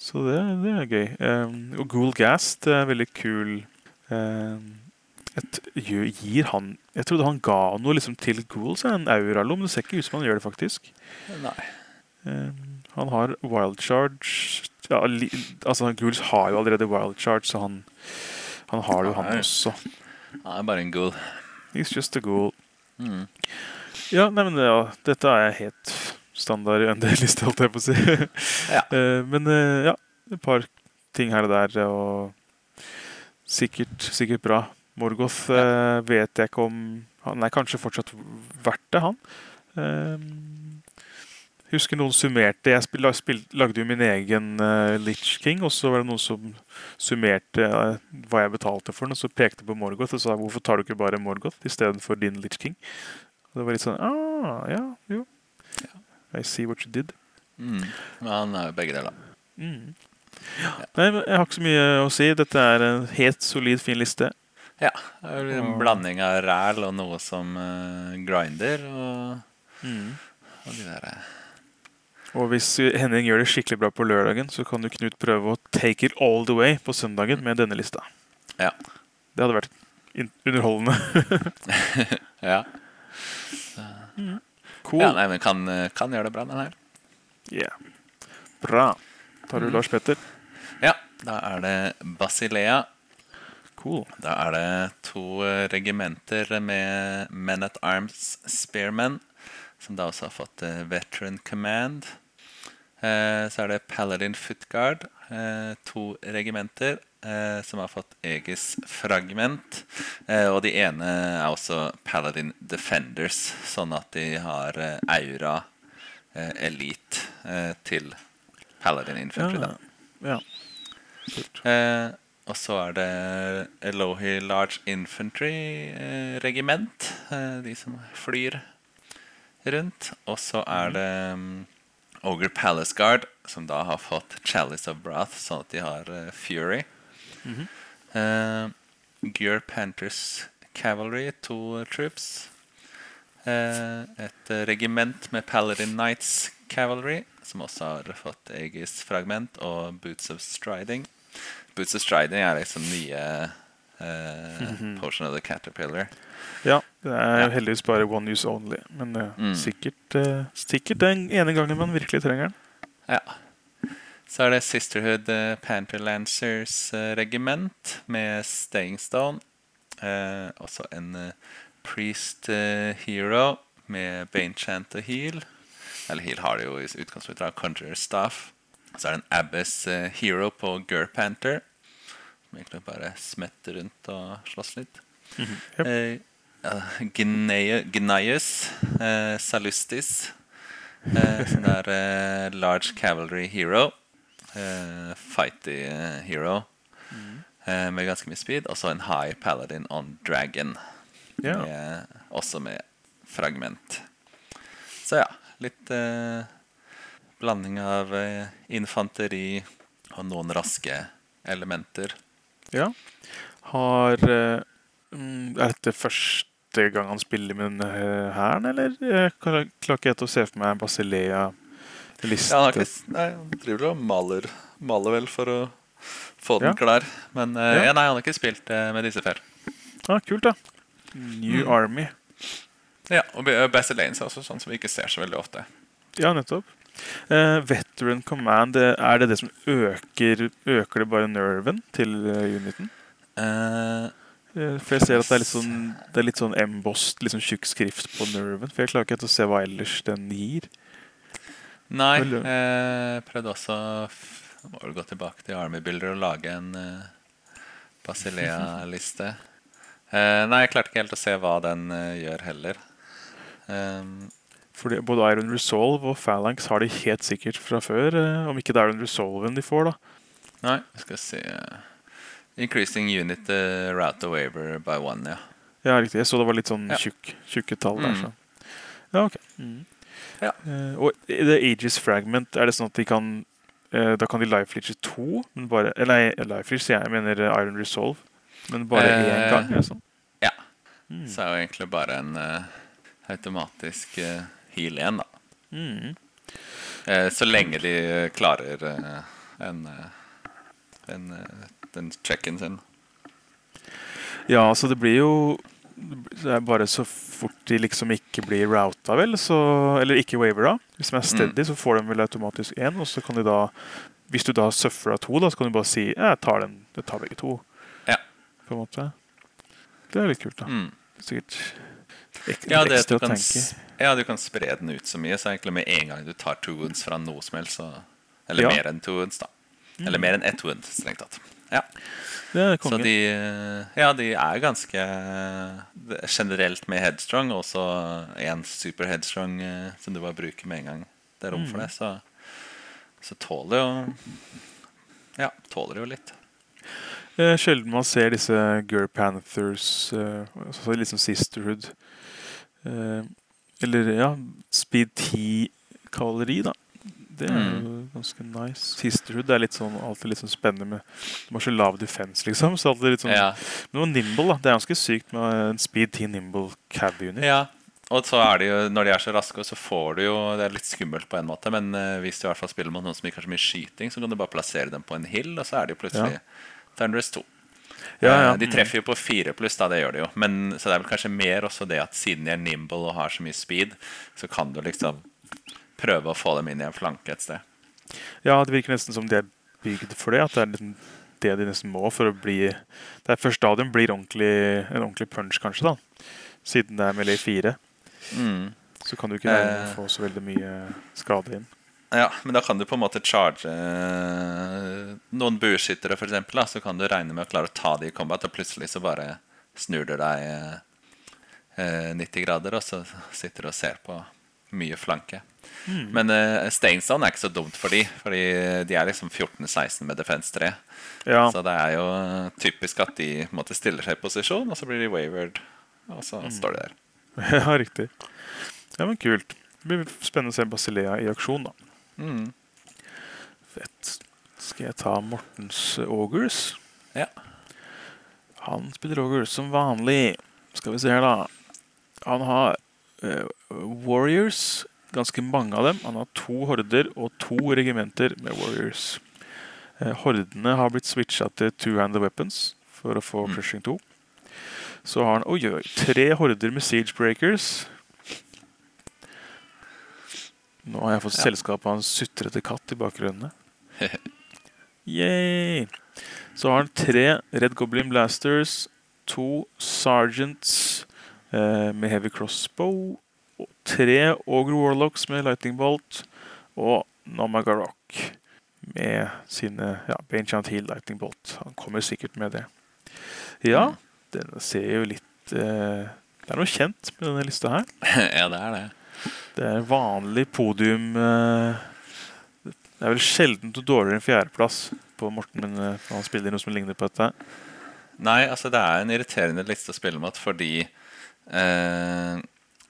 Så det, det er gøy. Um, og Ghoul Gast er veldig kul. Um, et, gir han Jeg trodde han ga noe liksom til Ghouls, en auralom. Det ser ikke ut som han gjør det, faktisk. Nei. Um, han har wild charge ja, altså Ghouls har jo allerede wild charge, så han, han har jo han også. Han er bare en ghoul. He's just a ghoul. Mm. Ja, nei, men ja, dette er helt standard UND-liste, holdt jeg på å si. Ja. Eh, men eh, ja, et par ting her og der, og sikkert, sikkert bra. Morgoth ja. vet jeg ikke om Han er kanskje fortsatt verdt det, han. Eh, husker noen summerte Jeg spil, spil, lagde jo min egen uh, Litch King, og så var det noen som summerte uh, hva jeg betalte for den, og så pekte på Morgoth og sa hvorfor tar du ikke bare Morgoth istedenfor din Litch King? Og det var litt sånn ah, ja, jo. I see what you did. Mm. Men han er jo begge deler. Mm. Nei, Jeg har ikke så mye å si. Dette er en helt solid, fin liste. Ja. Det er en blanding av ræl og noe som uh, grinder. Og, og de der eh, Og hvis Henning gjør det skikkelig bra på lørdagen, så kan jo Knut prøve å take it all the way på søndagen med denne lista. Ja. Det hadde vært underholdende. Ja. Cool. ja nei, men kan, kan gjøre det bra, den her. Yeah. Bra. Tar du Mm. Lars Petter? Ja. Da er det Basilea. Cool. Da er det to eh, regimenter med Men at Arms Spearmen, som da også har fått eh, Veteran Command. Eh, Så er det Paladin Footguard, eh, to regimenter eh, som har fått Aegis Fragment. Og de ene er også Paladin Defenders, sånn at de har aura elite til Paladin Infantry. da. Ja. Eh, og så er det Elohi Large Infantry eh, regiment. Eh, de som flyr rundt. Og så er det um, Ogre Palace Guard, som da har fått Chalice of Wrath, sånn at de har uh, Fury. Mhm. eh, Gear Panthers Cavalry, to troops. Eh, et regiment med Paladin Knights Cavalry, som også har fått Aegis fragment, og Boots of Striding. Boots of Striding er liksom nye uh, mm -hmm. Potion of the Caterpillar. Ja, det er jo heldigvis bare one use only. Men eh, Mm. sikkert, eh, sikkert den ene gangen man virkelig trenger den. Ja. Så er det Sisterhood eh, Panther Lancers regiment med Staying Stone. Eh, også en Priest Hero med Bane Chant og Heal. Eller Heal har det jo i utgangspunktet av Conjurer Staff. Så er det en Abbas Hero på Gur Panther. Som egentlig bare smetter rundt og slåss litt. Yep. Eh, Gnaius eh, Salustis, Uh, som er uh, Large Cavalry Hero. Uh, fighty eh, hero eh, med ganske mye speed. Og så en High Paladin on Dragon, Ja. med, også med fragment. Så ja, litt eh, blanding av eh, infanteri og noen raske elementer. Ja. Har eh, mm, Er dette første gang han spiller med den hæren, eller? Jeg klarer ikke ikke helt å se for meg Basilea-liste. Ja, han, ikke, nei, han driver og maler, maler vel for å få den Ja. klar. Men eh, Ja. ja. nei, han har ikke spilt eh, med disse før. ah, kult, da. New Mm. Army. Ja, Og Basileans også sånn som vi ikke ser så veldig ofte. Ja, nettopp. Uh, veteran Command, eh, er det det som øker Øker det bare nerven til eh, uniten? Eh, Eh, For jeg ser at det er litt sånn, det er litt sånn embossed, litt sånn tjukk skrift på nerven. For jeg klarer ikke helt å se hva ellers den gir. nei, jeg eh, prøvde også å gå tilbake til Army Builder og lage en eh, Basilea-liste. Eh, nei, jeg klarte ikke helt å se hva den eh, gjør heller. Um, Fordi både Iron Resolve og Phalanx har de helt sikkert fra før. eh, Om ikke det er Iron Resolven de får, da. nei, vi skal se eh, Increasing unit uh, route of waiver by one, ja. Ja, riktig. Jeg så det var litt sånn Ja. tjukk, tjukke tall der. Mm. Så. Ja, ok. Mm. Ja. Uh, og The Aegis Fragment, er det sånn at de kan uh, Da kan de life-leache to, men bare Eller nei, life-leach, jeg. Jeg mener Iron Resolve. Men bare én Eh, gang? Ja, sånn? ja. Mm. Så er jo egentlig bare en automatisk uh, heal igjen, da. Mm. Så lenge de klarer en, en den check-in sin. Ja, altså det blir jo Det er bare så fort de liksom ikke blir routa, vel, så Eller ikke wavera. Hvis de er steady, så får de vel automatisk én, og så kan de da Hvis du da suffer av to, da, så kan du bare si jeg tar den, jeg tar begge to. Ja. På en måte. Det er litt kult, da. Mm. Sikkert ek Ja, det ekstra å tenke. ja, du kan spre den ut så mye, så egentlig med en gang du tar two wounds fra noe som helst, så Eller Ja. mer enn two wounds, da. Eller mer enn ett wound, strengt tatt. Ja. Så de, ja, de er ganske er generelt med headstrong, og så en super headstrong eh, som du bare bruker med en gang det er rom Mm. for det. Så, så tåler jo Ja, tåler jo litt. Eh, Sjelden man ser disse Girl Panthers, eh, altså liksom Sisterhood. Eh, eller ja, Speed 10-kavaleri, da. Det er Mm. jo ganske nice. Sisterhood er litt sånn, alltid litt sånn spennende med De har så lav defense, liksom. Så alltid litt sånn Ja. Men noe nimble, da. Det er ganske sykt med en Speed 10 nimble cab unit. ja. Og så er det jo, når de er så raske, så får du jo Det er litt skummelt på en måte, men eh, hvis du i hvert fall spiller mot noen som ikke har så mye skyting, så kan du bare plassere dem på en hill, og så er de jo plutselig Ja. Thunderous 2. Ja, ja. Eh, De treffer jo på fire pluss, da, det gjør de jo. Men, så det er vel kanskje mer også det at siden de er nimble og har så mye speed, så kan du liksom prøve å få dem inn i en flanke et sted. Ja, det virker nesten som de er bygd for det. At det er liksom det de nesten må for å bli Det er først da de blir ordentlig, en ordentlig punch, kanskje. da Siden det er Melee 4, Mm. så kan du ikke Eh. få så veldig mye skade inn. Ja, men da kan du på en måte charge eh, noen bueskyttere, da, Så kan du regne med å klare å ta de i combat, og plutselig så bare snur du deg eh, 90 grader, og så sitter du og ser på mye flanke. Men uh, Stainsdown er ikke så dumt for de, fordi de er liksom 14-16 med defense 3. Ja, Så det er jo typisk at de måtte stille seg i posisjon, og så blir de wavered, og så står de der. ja, riktig. Ja, men kult. Det blir spennende å se Basilea i aksjon, da. Mm. Fett. Skal jeg ta Mortens Augers? Ja. Han spiller Augers som vanlig. Skal vi se her, da. Han har eh, Warriors, ganske mange av dem. Han har to horder og to regimenter med Warriors. Eh, hordene har blitt switcha til two-handed weapons for å få Mm. Crushing 2. Så har han oi, oi, tre horder med Siege Breakers. Nå har jeg fått Ja. selskap av en sutrete katt i bakgrunnen. Yay! Så har han tre Red Goblin Blasters, to Sergeants eh, med Heavy Crossbow, og tre Ogre Warlocks med Lightning Bolt, og Nomagarok med sine ja, Benchant Heal Lightning Bolt. Han kommer sikkert med det. Ja, den ser jo litt eh, Det er noe kjent med denne lista her. ja, det er det. Det er vanlig podium eh, Det er vel sjelden noe dårligere enn fjerdeplass på Morten, men når han spiller noe som ligner på dette. Nei, altså det er en irriterende liste å spille mot fordi eh,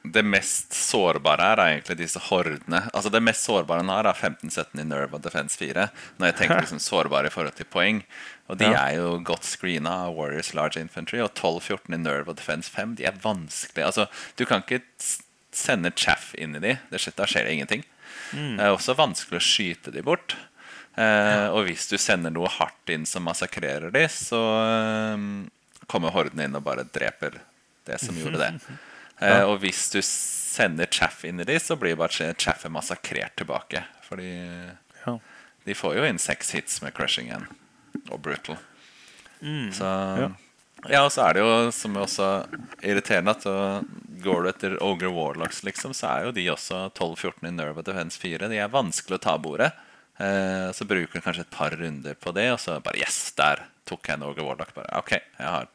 det mest sårbare her er egentlig disse hordene. Altså Det mest sårbare han har, er 15-17 i Nerve og Defense 4. Når jeg tenker liksom sårbare i forhold til poeng. Og de Ja. er jo godt screena av Warriors Large Infantry. Og 12-14 i Nerve og Defense 5. De er vanskelig. Altså, Du kan ikke sende chaff inn i de. Det skjer, da skjer det ingenting. Det er også vanskelig å skyte de bort. Eh, og hvis du sender noe hardt inn som massakrerer de, så eh, kommer hordene inn og bare dreper det som gjorde det. Eh, og hvis du sender chaff inn i de, så blir bare chaffet massakrert tilbake. Fordi Ja. de får jo inn seks hits med crushing igjen. Og brutal. Så Ja. ja. og så er det jo, som også irriterende, at så går du etter Ogre Warlocks, liksom, så er jo de også 12-14 i Nerve Defense 4. De er vanskelig å ta bordet. Eh, så bruker du kanskje et par runder på det, og så bare Yes, der tok jeg en Ogre Warlock. Bare, ok, jeg har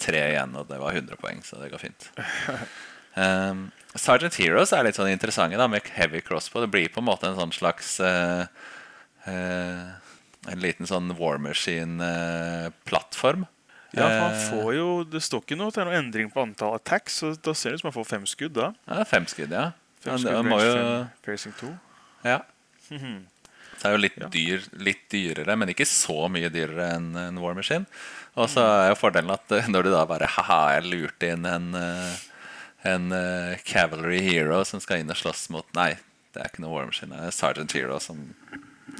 tre igjen, og det var 100 poeng, så det går fint. Um, Sergeant Heroes er litt sånn interessante da, med heavy crossbow. Det blir på en måte en sånn slags uh, uh, En liten sånn War Machine-plattform. Ja, for han Eh, får jo Det står ikke noe til noen endring på antall attacks, så da ser det ut som han får fem skudd. da ja, fem skudd, ja. Fem skudd, range jo piercing 2. Ja. Mhm. Så er jo litt, dyr, litt dyrere, men ikke så mye dyrere enn en War Machine. Og så er jo fordelen at eh, når du da bare Haha, jeg lurte inn en, eh, en eh, Cavalry Hero som skal inn og slåss mot Nei, det er ikke noe War Machine. Det er Sergeant Hero som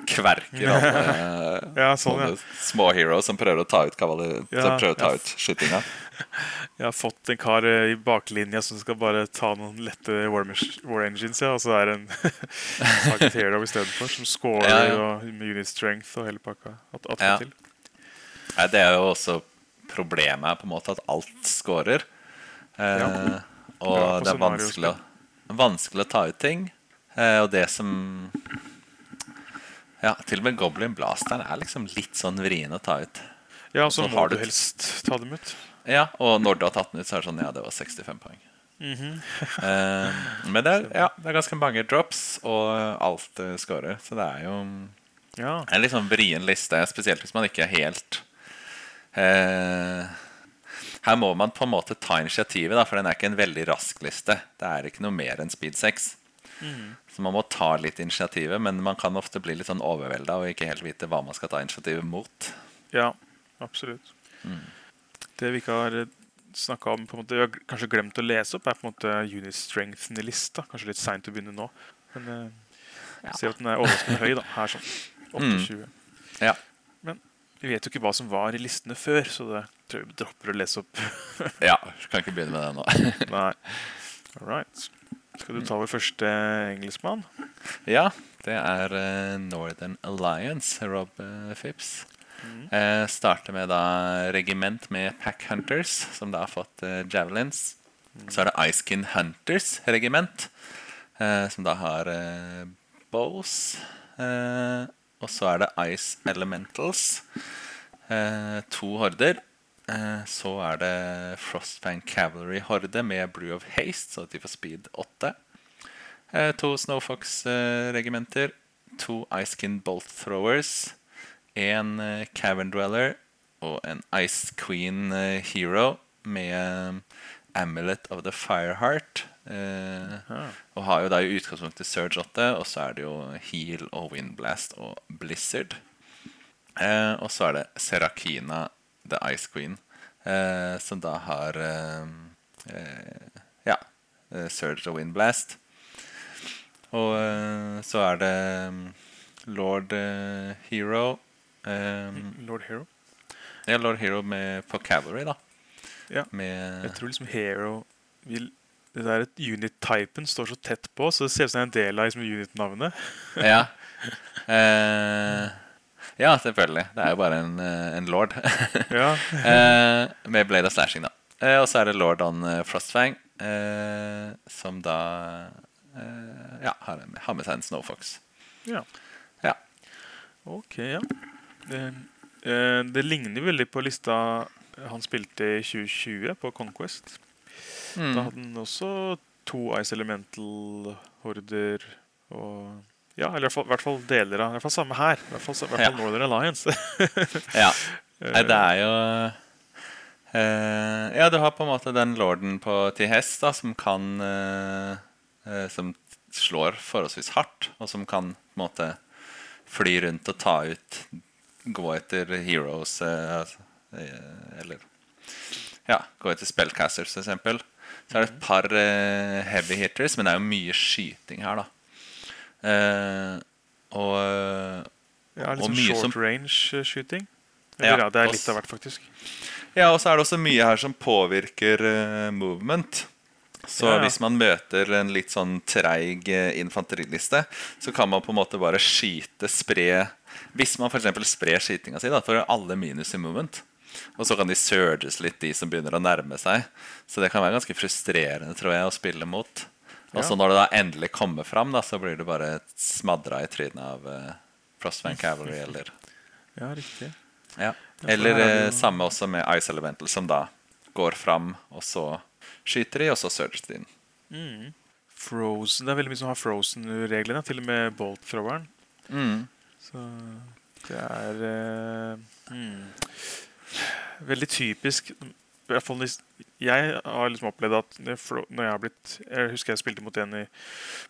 kverker alle Ja, sånn, ja. små heroes som prøver å ta ut, kavaler, Ja, prøver å ta ut skytinga. Jeg har fått en kar eh, i baklinja som skal bare ta noen lette War, war Engines, ja, og så er det en Target Hero istedenfor, som scorer Ja, ja. og med unit strength og hele pakka. At, at Ja. Nei, det er jo også problemet på en måte, at alt scorer. Eh, Ja. og det er vanskelig å, vanskelig å ta ut ting. Eh, og det som Ja, til og med Goblin Blasteren er liksom litt sånn vrien å ta ut. Ja, så Så må du helst ta dem ut. Ja, Og når du har tatt den ut, så er det sånn Ja, det var 65 poeng. Mm -hmm. uh, men det er, ja, det er ganske mange drops, og alt uh, scorer. Så det er jo Ja. en litt sånn vrien liste, spesielt hvis man ikke er helt uh, Her må man på en måte ta initiativet, da, for den er ikke en veldig rask liste. Det er ikke noe mer enn speed 6. Så man må ta litt initiativet, men man kan ofte bli litt sånn overvelda og ikke helt vite hva man skal ta initiativet mot. Ja, absolutt. Mm. Det vi ikke har snakka om, på en måte, vi har kanskje glemt å lese opp, er på en måte unit i lista. Kanskje litt seint å begynne nå. Men eh, ser at den er overraskende høy. da, her sånn. 28. Ja. Men vi vet jo ikke hva som var i listene før, så det tror jeg vi dropper å lese opp. ja kan ikke begynne med det nå. Nei. All right. Skal du ta vår første engelskmann? Ja, det er eh, Northern Alliance, Rob uh, Phipps. Eh, starter med da regiment med Pack Hunters, som da har fått eh, javelins. Så er det Icekin Hunters regiment, eh, som da har eh, bows. Eh, og så er det Ice Elementals, eh, to horder. Eh, så er det Frostfang Cavalry-horde med Brew of Haste, så de får speed 8. Eh, to Snowfox-regimenter. to Icekin Bolt Throwers. En eh, Cavern Dweller og en Ice Queen Hero med Amulet of the Fireheart. Eh, og har jo da i utgangspunktet Surge 8, og så er det jo Heal og Windblast og Blizzard. Og så er det Serakina The Ice Queen, eh, som da har eh, eh, Ja, eh, Surge og Windblast. Og eh, så er det mm, Lord Hero Lord Hero. Ja, Lord Hero med, på Cavalry, da. Ja. Med Jeg tror liksom Hero vil det der unit-typen står så tett på, så det ser ut som det er en del av liksom, unit-navnet. Ja. Eh, ja, selvfølgelig. Det er jo bare en, eh, en lord. Ja. eh, med Blade of Slashing, da. Eh, og så er det lord on Frostfang, eh, som da eh, ja, har, med seg en Snowfox. ja. Ja. Ok, ja. Det, det ligner veldig på lista han spilte i 2020 på Conquest. Mm. Da hadde han også to Ice Elemental-horder og Ja, eller i hvert fall, deler av I hvert fall samme her. I hvert fall, i hvert fall Ja. Northern Alliance. Ja. Nei, det er jo uh, Ja, du har på en måte den lorden på til hest da, som kan uh, uh, Som slår forholdsvis hardt, og som kan på en måte fly rundt og ta ut Gå etter heroes altså, Eller ja, gå etter spellcasters, f.eks. Så er det et par eh, heavy hitters, men det er jo mye skyting her, da. Eh, og ja, litt Og sånn mye short som- range-skyting. Eller ja, det er litt av hvert, faktisk. Ja, og så er det også mye her som påvirker uh, movement. Så Ja, ja. hvis man møter en litt sånn treig eh, infanteriliste, så kan man på en måte bare skyte, spre Hvis man f.eks. sprer skytinga si, da får alle minus i movement. Og så kan de surges litt, de som begynner å nærme seg. Så det kan være ganske frustrerende tror jeg, å spille mot. Og så når det da endelig kommer fram, da, så blir du bare smadra i trynet av uh, Frostman Cavalry eller Ja, riktig. ja. Eller er det eh, samme også med Ice Elemental, som da går fram, og så skyter de, og så surger de inn. Mm. Frozen, Det er veldig mye som har Frozen-reglene, til og med Bolt-throweren. Mm. Så det er eh, mm. veldig typisk Jeg har liksom opplevd at når jeg har blitt Jeg husker jeg spilte mot en i,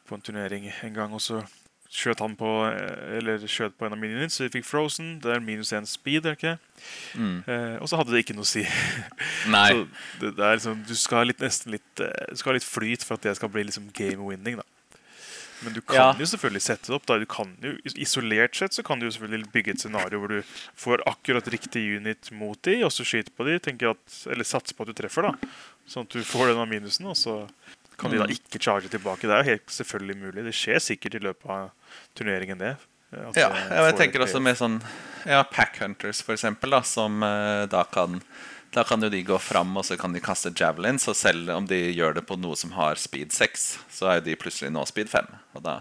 på en turnering en gang, og så skjøt han på eh, Eller skjøt på en av miniene så vi fikk Frozen. Det er minus én speed, er det ikke? Mm. Eh, og så hadde det ikke noe å si. Nei. Det, det er liksom, du skal ha litt, nesten litt, eh, du skal ha litt flyt for at det skal bli liksom game winning. da Men du kan Ja. jo selvfølgelig sette det opp. Da. Du kan jo, isolert sett så kan du jo selvfølgelig bygge et scenario hvor du får akkurat riktig unit mot de, og så skyter på de, at, eller satser på at du treffer. da. Sånn at du får den av minusen, og så kan de da Mm. ikke charge tilbake. Det er jo helt selvfølgelig mulig. Det skjer sikkert i løpet av turneringen, det. Ja, jeg tenker også med sånn ja, Pack Hunters, for eksempel, da, som eh, da kan Da kan jo de gå fram, og så kan de kaste javelins. Og selv om de gjør det på noe som har speed 6, så er jo de plutselig nå speed 5. Og da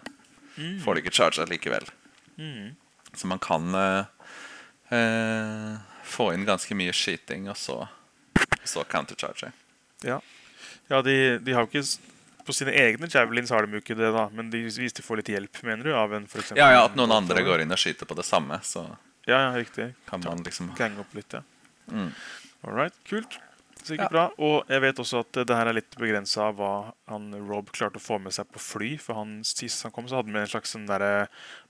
får de ikke charge likevel. Mm. Så man kan eh, eh, få inn ganske mye skyting, og så, så countercharge. Ja, ja de, de har jo ikke På sine egne javelins har de jo ikke det, da. Men de, hvis de får litt hjelp, mener du? Av en, for eksempel, Ja, ja, at noen andre går inn og skyter på det samme, så Ja, ja, riktig. kan man liksom Gange opp litt, ja. mm. All right, kult. Sikkert Ja. bra. Og jeg vet også at det her er litt begrensa av hva han Rob klarte å få med seg på fly. For han, sist han kom, så hadde han med en slags sånn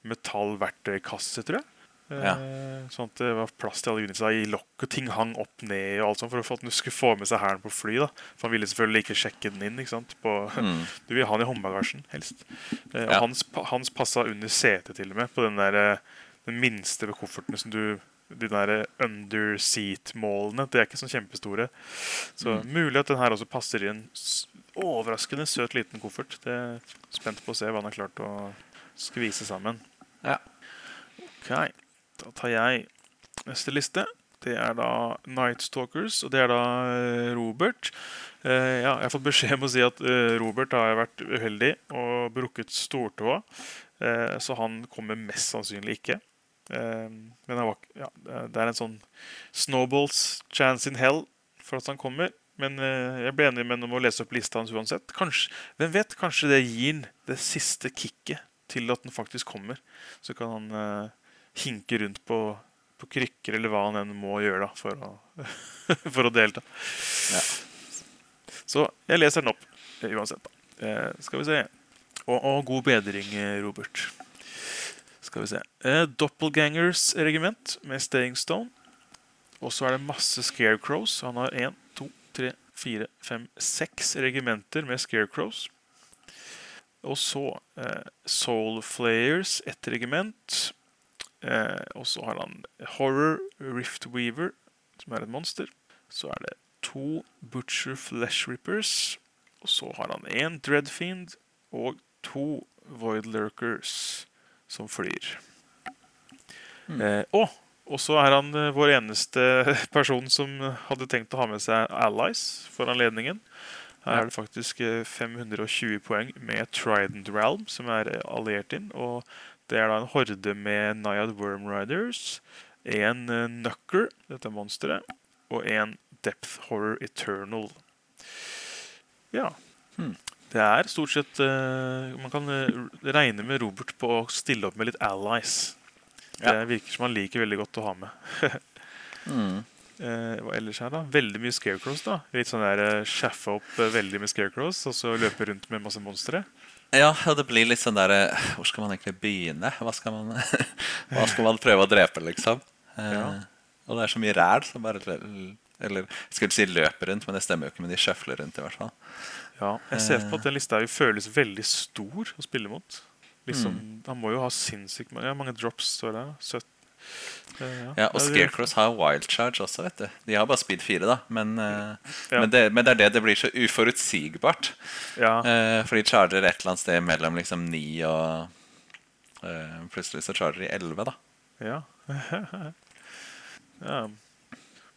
metallverktøykasse, tror jeg. Ja. Eh, Sånn at det var plass til alle unitsa i lokk, og ting hang opp ned og alt sånt, for at han skulle få med seg hæren på fly. da. For han ville selvfølgelig ikke sjekke den inn. ikke sant? På, Mm. Du vil ha den i håndbagasjen, helst. Eh, og Ja. hans, hans passa under setet, til og med. På den, der, eh, den minste kofferten som du De der under seat-målene. De er ikke sånn kjempestore. Så Mm. mulig at den her også passer i en overraskende søt liten koffert. Det er spent på å se hva han har klart å skvise sammen. Ja. Ok, da tar jeg neste liste. Det er da Night Stalkers, og det er da eh, Robert. Eh, ja, jeg har fått beskjed om å si at eh, Robert har vært uheldig og brukket stortåa. Eh, så han kommer mest sannsynlig ikke. Eh, men var, ja, det er en sånn snowballs chance in hell for at han kommer. Men eh, jeg ble enig med ham om å lese opp lista hans uansett. Kanskje, hvem vet, kanskje det gir han det siste kicket til at den faktisk kommer. Så kan han uh, hinke rundt på, på krykker eller hva han enn må gjøre da, for å, for å delta. Ja. Så jeg leser den opp eh, uansett. da. Uh, skal vi se. Og, og god bedring, Robert. Skal vi se. Eh, Doppelgangers regiment med Staying Stone. Og så er det masse Scarecrows. Han har én, to, tre, fire, fem, seks regimenter med Scarecrows. Og så eh, Soul Flayers, ett regiment. Eh, og så har han Horror Rift Weaver, som er et monster. Så er det to Butcher Flesh Rippers. Og så har han én Dreadfiend og to Void Lurkers som flyr. Mm. Eh, og, og så er han eh, vår eneste person som hadde tenkt å ha med seg allies for anledningen. Her er det faktisk eh, 520 poeng med Trident Realm, som er eh, alliert inn. Og det er da en horde med Nyad Worm Riders, en eh, Knucker, dette monsteret, og en Depth Horror Eternal. Ja. Hmm. Det er stort sett uh, Man kan eh, regne med Robert på å stille opp med litt allies. Det Ja. virker som han liker veldig godt å ha med. Mm. uh, hva ellers her, da? Veldig mye scarecrows. da Litt sånn der uh, Sjaffe opp uh, veldig med scarecrows, og så løpe rundt med masse monstre. Ja, og det blir litt sånn der Hvor skal man egentlig begynne? Hva skal man, hva skal man prøve å drepe, liksom? Ja. Og det er så mye ræl som bare Eller jeg skulle si løper rundt, men det stemmer jo ikke. Men de sjøfler rundt, i hvert fall. Ja, jeg ser på at den lista føles veldig stor å spille mot. Liksom, Han må jo ha sinnssykt mange, ja, mange drops. står det her, 17. ja. Ja, Og Scarecrows har wild charge også, vet du. De har bare speed 4, da. Men, eh, Ja. men, det, men det er det det blir så uforutsigbart. Ja, Eh, for de charger et eller annet sted mellom liksom 9 og eh, Plutselig så charger de 11, da. ja. ja.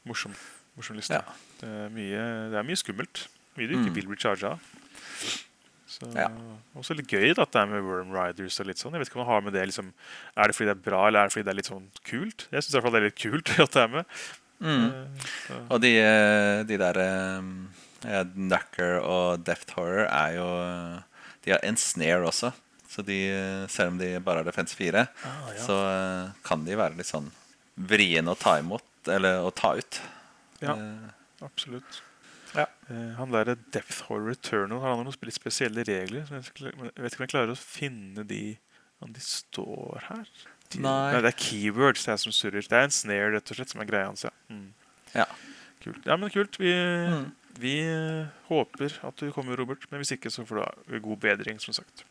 Morsom, morsom liste. Ja. Det, er mye, det er mye skummelt. Mye du ikke Mm. vil bli charga av. Så, Ja. Også litt gøy at det er med Worm Riders og litt sånn. Jeg vet ikke om man har med det liksom, Er det fordi det er bra, eller er det fordi det er litt sånn kult? Jeg syns det er litt kult at det er med. Mm. Uh, Og de, eh, de der eh, ja, og Deft Horror er jo De har en snare også. Så de, selv om de bare har defense 4, Ah, ja. så uh, kan de være litt sånn vriene å ta imot, eller å ta ut. Ja. Absolutt. Ja. Eh, han der Depth Horror Returnal har han noen litt spesielle regler. Så jeg, vet ikke- om jeg klarer å finne de om de står her. De, Nei. Det er keywords det er som surrer. Det er en snare rett og slett som er greia hans. Ja. Mm. Ja. Kult. ja, men kult. Vi, Mm. vi eh, håper at du kommer, Robert. Men hvis ikke, så får du god bedring, som sagt.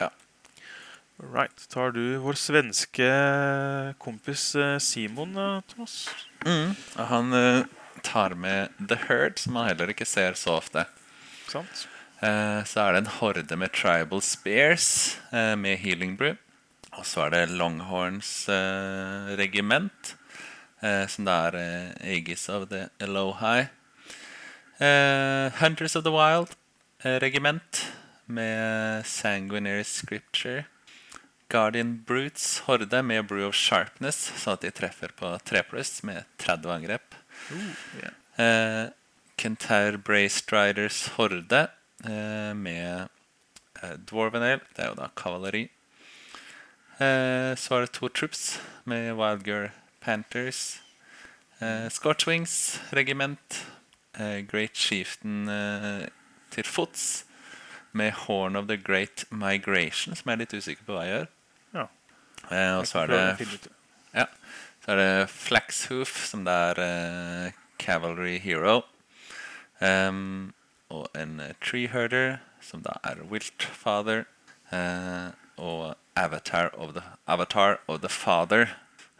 Ja. Right. Tar du vår svenske kompis eh, Simon, eh, Thomas? Mm. han eh, tar med The Herd, som man heller ikke ser så ofte. Sant? Eh, så er det en horde med Tribal Spears eh, med Healing Brew. Og så er det Longhorns eh, regiment, som det er Aegis of the Elohai. Eh, Hunters of the Wild regiment med Sanguinary Scripture. Guardian Brutes horde med Brew of Sharpness, sånn at de treffer på 3 pluss med 30 angrep. Ja. Eh, Kentaur Bracestriders horde eh, med eh, Dwarvenale. Det er jo da kavaleri. Eh, så er det to troops med Wildgirl Panthers. Scorchwings regiment. Great Chieftain til fots med Horn of the Great Migration, som jeg er litt usikker på hva jeg gjør. Ja. Og så er det. ja. Så er det Flaxhoof, som det er uh, Cavalry Hero. Um, og en Treeherder, som da er Wiltfather. Uh, og Avatar of the, Avatar of the Father,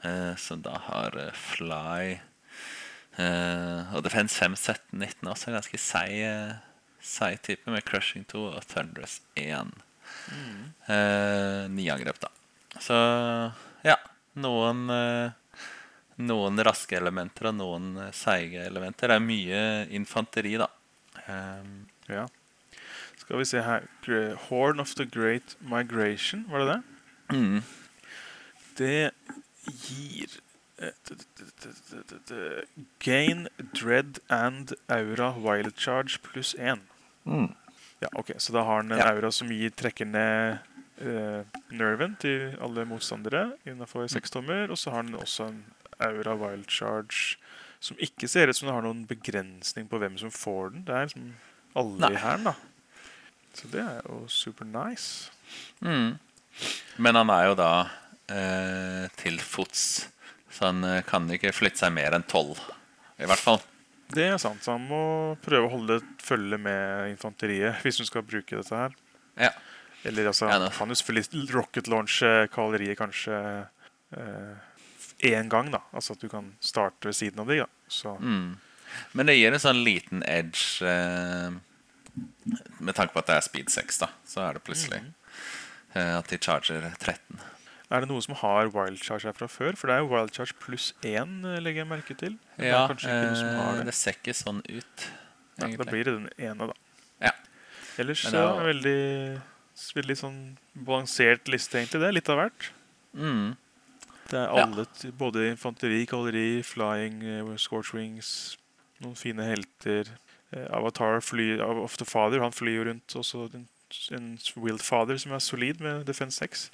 uh, som da har Fly. Og Defense 5, 17, 19 også. En ganske seig seig type med Crushing 2 og Thunderous 1. Eh, ni angrep, da. Så ja. Noen Noen raske elementer og noen eh, seige elementer. Det er mye infanteri, da. Um, Ja. Skal vi se her Horn of the Great Migration, var det det? mm, Det gir eh, Gain, Dread and Aura Wild Charge pluss én. mm. Ja, ok, Så da har han en Ja. aura som gir trekker ned uh, nerven til alle motstandere innenfor seks tommer. Og så har den også en aura wild charge som ikke ser ut som det har noen begrensning på hvem som får den. Det er liksom alle Nei. i hæren, da. Så det er jo super nice. Mm. Men han er jo da eh, til fots, så han eh, kan ikke flytte seg mer enn tolv. I hvert fall. Det er sant. Så han må prøve å holde følge med infanteriet hvis hun skal bruke dette her. Ja. Eller altså, Ja, han kan jo selvfølgelig rocket launche kavaleriet kanskje én gang, da. Altså at du kan starte ved siden av de, da. Mm. Men det gir en sånn liten edge eh, Med tanke på at det er speed 6, da, så er det plutselig eh, at de charger 13. er det noe som har wild charge her fra før? For det er jo wild charge pluss én, eh, legger jeg merke til. Ja, det er eh, det. det ser ikke sånn ut, Ja, da blir det den ene, da. Ja. Ellers Men det er er det veldig, veldig sånn balansert liste, egentlig. Det er litt av hvert. Mm. Det er alle, ja. både infanteri, kavalleri, flying, scorch scorchwings, noen fine helter. Eh, Avatar flyr ofte of the Father, han flyr jo rundt. Også en, en Wild Father som er solid med Defense 6.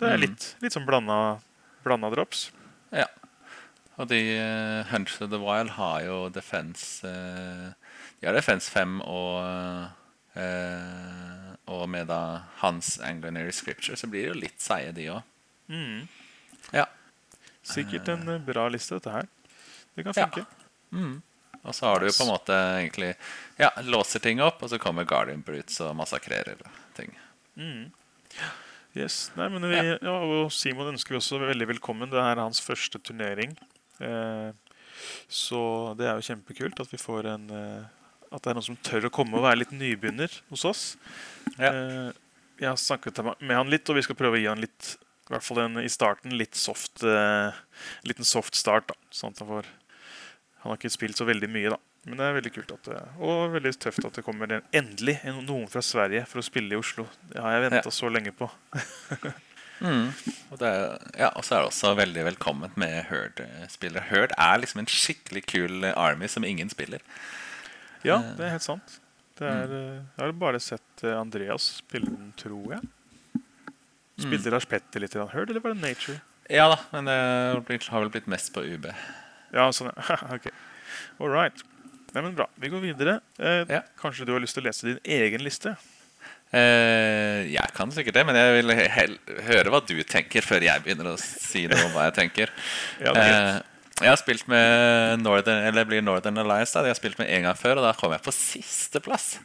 Det er Mm. litt, litt sånn blanda, blanda drops. Ja. Og de uh, Hunch of the Wild har jo defense uh, De har defense 5 og uh, Og med da hans Anglinary Scripture så blir det jo litt seige, de òg. Mm. Ja. Sikkert en eh, bra liste, dette her. Det kan Ja. funke. Mm. Og så har du jo på en måte egentlig Ja, låser ting opp, og så kommer Guardian Brutes og massakrerer ting. Mm. Yes. Nei, men vi, ja. og Simon ønsker vi også veldig velkommen. Det er hans første turnering. Eh, så det er jo kjempekult at vi får en eh, At det er noen som tør å komme og være litt nybegynner hos oss. Ja. Eh, jeg har snakket med han litt, og vi skal prøve å gi han litt i hvert fall en, i starten litt soft uh, liten soft start. da sånn at Han får Han har ikke spilt så veldig mye, da. Men det er veldig kult at det, og veldig tøft at det kommer en, endelig noen fra Sverige for å spille i Oslo. Det har jeg venta Ja. så lenge på. Mm. Og, det er, ja, og så er det også veldig velkomment med Herd-spillere. Herd er liksom en skikkelig kul eh, army som ingen spiller. Ja, Eh, det er helt sant. Det er, eh, jeg har bare sett eh, Andreas spille den, tror jeg. Spilte Lars Petter litt Heard, eller var det Nature? Ja da, men det har blitt- har vel blitt mest på UB. Ja, sånn, ja. ok. All right. Nei, men bra. Vi går videre. Eh, Ja. Kanskje du har lyst til å lese din egen liste? Eh, jeg kan sikkert det, men jeg vil høre hva du tenker, før jeg begynner å si noe om hva jeg tenker. Ja, det er. Eh, Jeg har spilt med Northern, eller blir Northern Alliance. da Jeg har spilt med en gang før, og da kom jeg på sisteplass.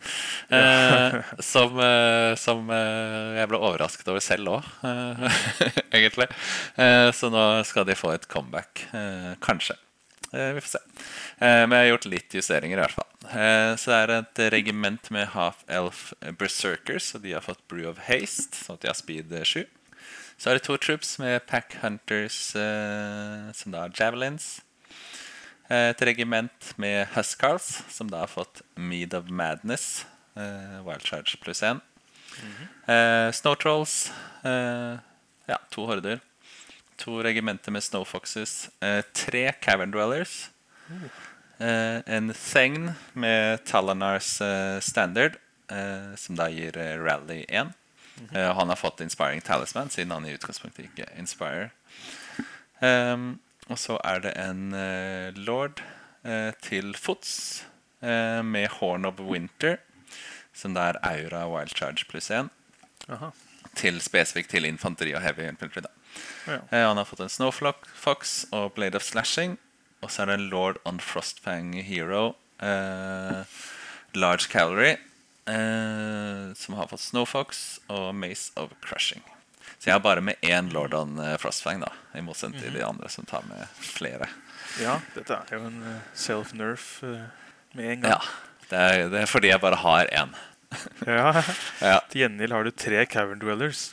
Eh, som eh, som eh, jeg ble overrasket over selv òg, eh, egentlig. Eh, så nå skal de få et comeback. Eh, kanskje. Vi får se. Eh, men jeg har gjort litt justeringer, i hvert fall. Eh, så det er et regiment med half-elf berserkers, og de har fått Brew of Haste, sånn at de har speed eh, 7. Så er det to troops med Pack Hunters, eh, som da har javelins. Eh, Et regiment med Huscarls, som da har fått Mead of Madness, eh, Wild Charge pluss én. eh, Snow Trolls, eh, ja, to horder. To regimenter med Snowfoxes. Eh, tre Cavern Dwellers. Eh, en Thegn med Talanars eh, Standard, eh, som da gir eh, Rally 1. Eh, han har fått Inspiring Talisman, siden han i utgangspunktet ikke Inspire. Um, og så er det en uh, lord uh, til fots med Horn of Winter, som det er Aura Wild Charge pluss 1. Aha. Til spesifikt til infanteri og heavy infantry. da Ja. Han har fått en Snowflock Fox og Blade of Slashing. Og så er det en Lord on Frostfang Hero. Large Calorie. Eh, som har fått Snowfox og Mace of Crushing. Så jeg har bare med én Lord on eh, Frostfang, da i motsetning til de andre som tar med flere. ja, dette er jo en eh, self-nerf eh, med en Ja, gang. Det er, det er fordi jeg bare har én. Ja. Ja. Til gjengjeld har du tre Cavern Dwellers.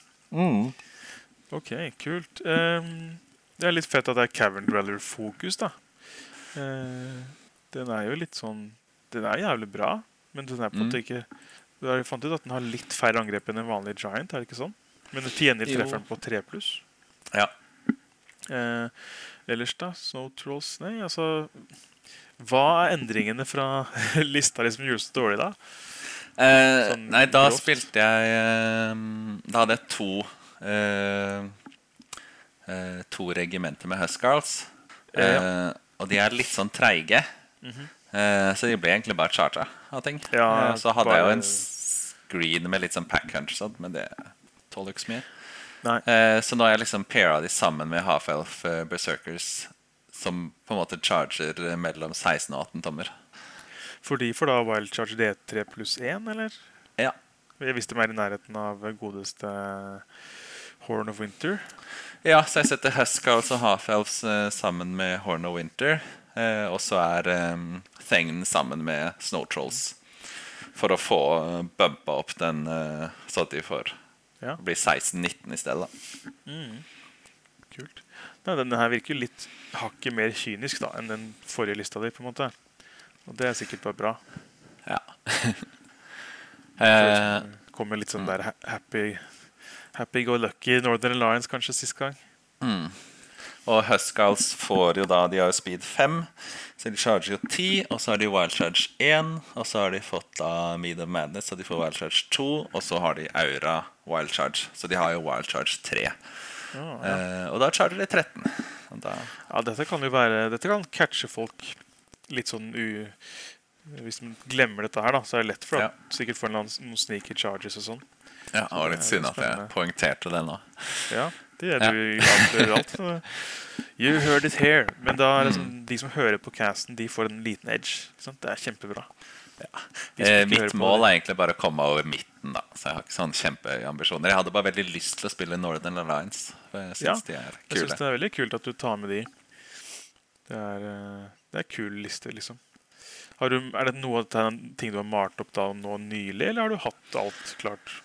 Ok, kult. Um, det er litt fett at det er Cavern Dweller-fokus, da. Uh, den er jo litt sånn Den er jævlig bra, men den er på en måte Mm. ikke Du har jo fant ut at den har litt færre angrep enn en vanlig giant, er det ikke sånn? Men til gjengjeld treffer den på tre pluss. Ja. Eh, ellers, da? Snow Trolls Nei, altså Hva er endringene fra lista liksom gjorde så dårlig, da? Eh, Sånn nei, da grovt. spilte jeg eh, Da hadde jeg to eh, eh, To regimenter med Huscarls. Ja. Eh, og de er litt sånn treige. eh, så de ble egentlig bare charta av ting. Ja, eh, så hadde jeg jo en screen med litt sånn pack hunch, sånt, men det tåler ikke så mye. Eh, så nå har jeg liksom paira de sammen med half-elf eh, berserkers, som på en måte charger eh, mellom 16 og 18 tommer. For de får da Wild Charge D3 pluss 1, eller? Ja. Visste de er i nærheten av godeste Horn of Winter. Ja, så jeg setter Huskals og Half-Elves eh, sammen med Horn of Winter. Eh, og så er Thegn sammen med Snow Trolls. For å få eh, bumpa opp den eh, så at de får Ja. bli 16-19 i stedet. Mm. Kult. Nei, denne her virker litt hakket mer kynisk da, enn den forrige lista di. på en måte. Og det er sikkert bare bra. Ja. eh, Kommer litt sånn der happy Happy go lucky Northern Alliance kanskje sist gang. Og Huscarls får jo da De har jo speed 5, så de charger jo 10. Og så har de Wild Charge 1, og så har de fått da Mead of Madness, så de får Wild Charge 2. Og så har de Aura Wild Charge, så de har jo Wild Charge 3. eh, og da charger de 13. Og da, Ja, dette kan jo være Dette kan catche folk litt sånn u... Hvis de glemmer dette her, da, så er det lett for Ja. sikkert få noen sneaky charges og sånn. ja, det var litt synd at jeg poengterte det nå. Ja, det er Ja. du avslører alt. You heard it here. Men da det sånn, de som hører på casten, de får en liten edge. Det er kjempebra. Ja. Eh, mitt mål er egentlig bare å komme over midten. da Så jeg har ikke sånne kjempeambisjoner. Jeg hadde bare veldig lyst til å spille Northern Alliance. Jeg Ja, de er Jeg synes det er veldig kult at du tar med de. Det er, eh, det er kul liste, liksom. Har du, er det noe av ting du har malt opp da nå nylig, eller har du hatt alt klart?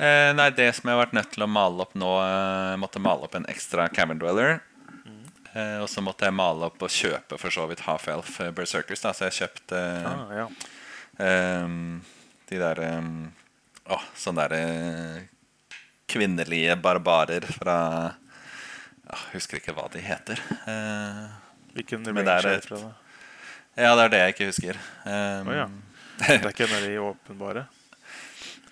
Eh, nei, det som jeg har vært nødt til å male opp nå eh, Måtte male opp en ekstra Cavern Dweller. Eh, og så måtte jeg male opp og kjøpe for så vidt Half-Elf eh, Berserkers. Da. Så jeg kjøpte Ah, ja. ehm, de der ehm, Åh, sånne der eh, kvinnelige barbarer fra Jeg Husker ikke hva de heter. Eh, Hvilken range er det fra? ja, det er det jeg ikke husker. Ehm, oh, ja. Det er ikke en av de åpenbare?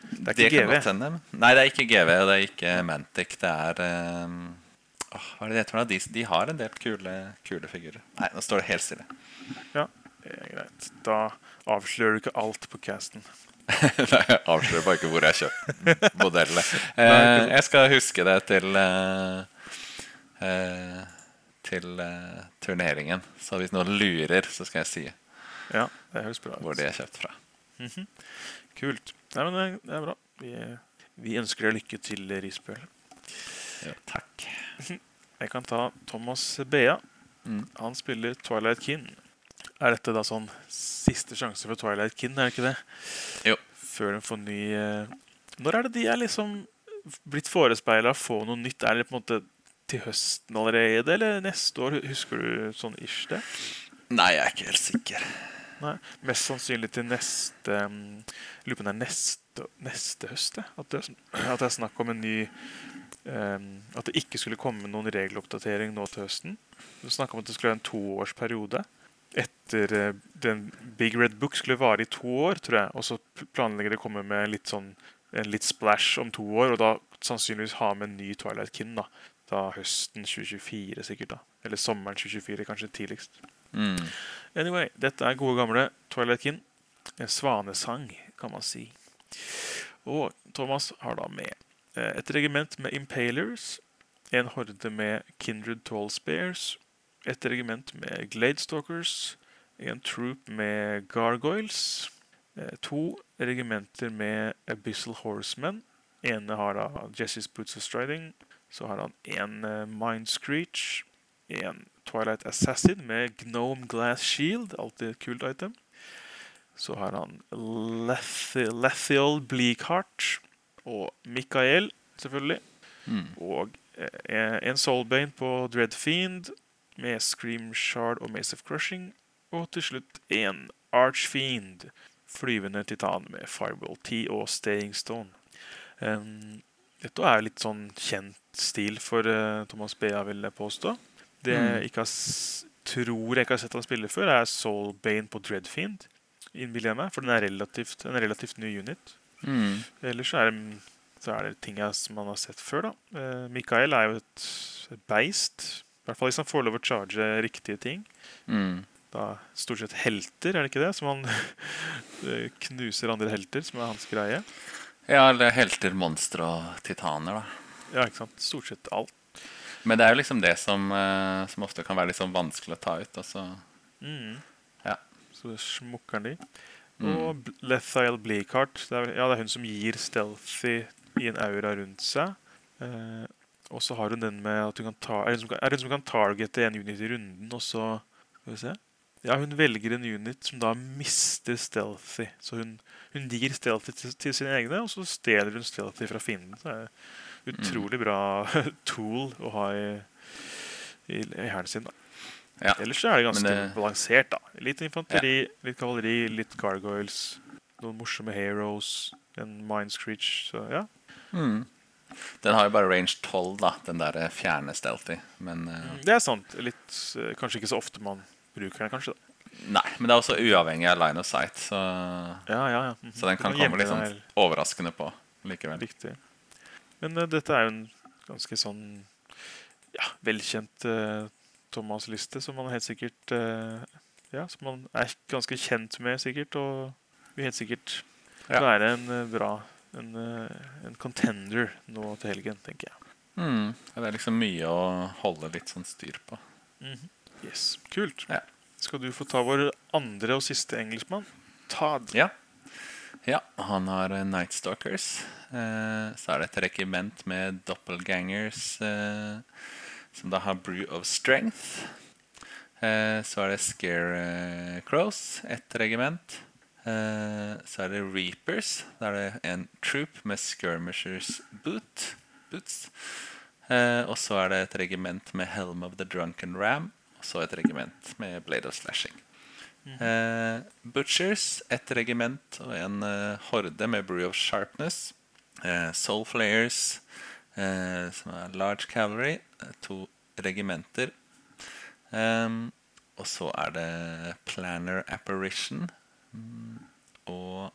Det er ikke det GV? Nei, det er ikke GV, og det er ikke Mantic. Det er åh, Hva er det heter? De, de har en del kule, kule figurer. Nei, nå står det helt stille. Ja, det er greit. Da avslører du ikke alt på casten. Nei, jeg avslører bare ikke hvor jeg har kjøpt modellene. Eh, jeg skal huske det til eh, eh, til eh, turneringen. Så hvis noen lurer, så skal jeg si Ja, det høres bra hvor de er kjøpt fra. Kult. Nei, men det, det er bra. Vi, vi ønsker deg lykke til, Risbøl. Ja, takk. Jeg kan ta Thomas Bea. Mm. Han spiller Twilight Kin. Er dette da sånn siste sjanse for Twilight Kin, er det ikke det? Jo. Før de får ny eh, Når er det de er liksom blitt forespeila å få noe nytt? Er det på en måte til høsten allerede, eller neste år? Husker du sånn ish det? Nei, jeg er ikke helt sikker. Nei, Mest sannsynlig til neste um, Lurer på om det er neste, neste høst. At det, at det er snakk om en ny um, At det ikke skulle komme noen regeloppdatering nå til høsten. Det snakk om at det skulle være en toårsperiode. Etter eh, den Big Red Book skulle vare i to år, tror jeg. Og så planlegger de å komme med litt sånn en litt splash om to år, og da sannsynligvis ha med en ny Twilight Kin. Da Da høsten 2024, sikkert. da Eller sommeren 2024, kanskje tidligst. Mm. Anyway, dette er gode gamle Twilight Kin. Svanesang, kan man si. Og Thomas har da med eh, et regiment med Impalers, en horde med Kindred Tall Spears, et regiment med Gladestalkers, en troop med Gargoyles, eh, to regimenter med Abyssal Horsemen. ene har da Jessie's Boots of Striding. Så har han en eh, Mind Screech, en Twilight Assassin med Gnome Glass Shield, alltid et kult item. Så har han Lethi Bleakheart og Mikael, selvfølgelig. Mm. Og eh, en Soulbane på Dread Fiend med Scream Shard og Mace of Crushing. Og til slutt en Archfiend, flyvende titan med Fireball 10 og Staying Stone. Um, dette er litt sånn kjent stil for uh, Thomas Bea, vil jeg påstå. Det jeg Mm. ikke har, tror jeg ikke har sett han spille før, er Soulbane på Dreadfiend. Innbiller jeg meg, for den er relativt, en relativt ny unit. Mm. Ellers så er det, så er det ting jeg, som man har sett før. da. Eh, Mikael er jo et, et beist. I hvert fall hvis han får lov å charge riktige ting. Mm. Da Stort sett helter, er det ikke det? Som han eh, knuser andre helter, som er hans greie. Ja, eller helter, monstre og titaner, da. Ja, ikke sant? Stort sett alt. Men det er jo liksom det som, eh, som ofte kan være litt sånn vanskelig å ta ut. Altså. Mm. Ja. Så smukker de. Mm. Og mm. Lethiel Bleakheart. Det er, ja, det er hun som gir Stealthy i en aura rundt seg. Eh, og så har hun den med at hun kan ta Er hun som er hun som kan targete en unit i runden, og så Skal vi se. Ja, hun velger en unit som da mister Stealthy. Så hun, hun gir Stealthy til, til sine egne, og så stjeler hun Stealthy fra fienden. Så er utrolig bra tool å ha i, i, i hæren sin. da. Ja. Ellers så er det ganske det- balansert. da Litt infanteri, litt kavaleri, litt gargoyles. Noen morsomme heroes, en mind screech. Så ja. Mm. Den har jo bare range 12, da, den der eh, fjerne stealthy. Men uh... Det er sant. Litt, uh, kanskje ikke så ofte man bruker den, kanskje. da Nei, men det er også uavhengig av line of sight, så, Ja, ja, ja. Mhm. så den kan komme litt sånn overraskende på likevel. Riktig. Men uh, dette er jo en ganske sånn ja, velkjent uh, Thomas-liste, som man helt sikkert eh, Ja, som man er ganske kjent med, sikkert, og vil helt sikkert Ja. være en bra en, en contender nå til helgen, tenker jeg. Mm. Det er liksom mye å holde litt sånn styr på. Yes, Kult. Ja. Skal du få ta vår andre og siste engelskmann? Todd. Ja. Ja han har Night Stalkers. Eh, så er det et regiment med doppelgangers eh, som da har Brew of Strength. Eh, så er det Scarecrows, ett regiment. Eh, så er det Reapers. Da er det en troop med Skirmishers boot, boots. Eh, og så er det et regiment med Helm of the Drunken Ram. Og så et regiment med Blade of Slashing. Eh, Butchers, ett regiment og en eh, horde med Brew of Sharpness. Eh, Soul Flayers, som er Large Cavalry. To regimenter. Ehm, og så er det Planner Apparition. Mm, og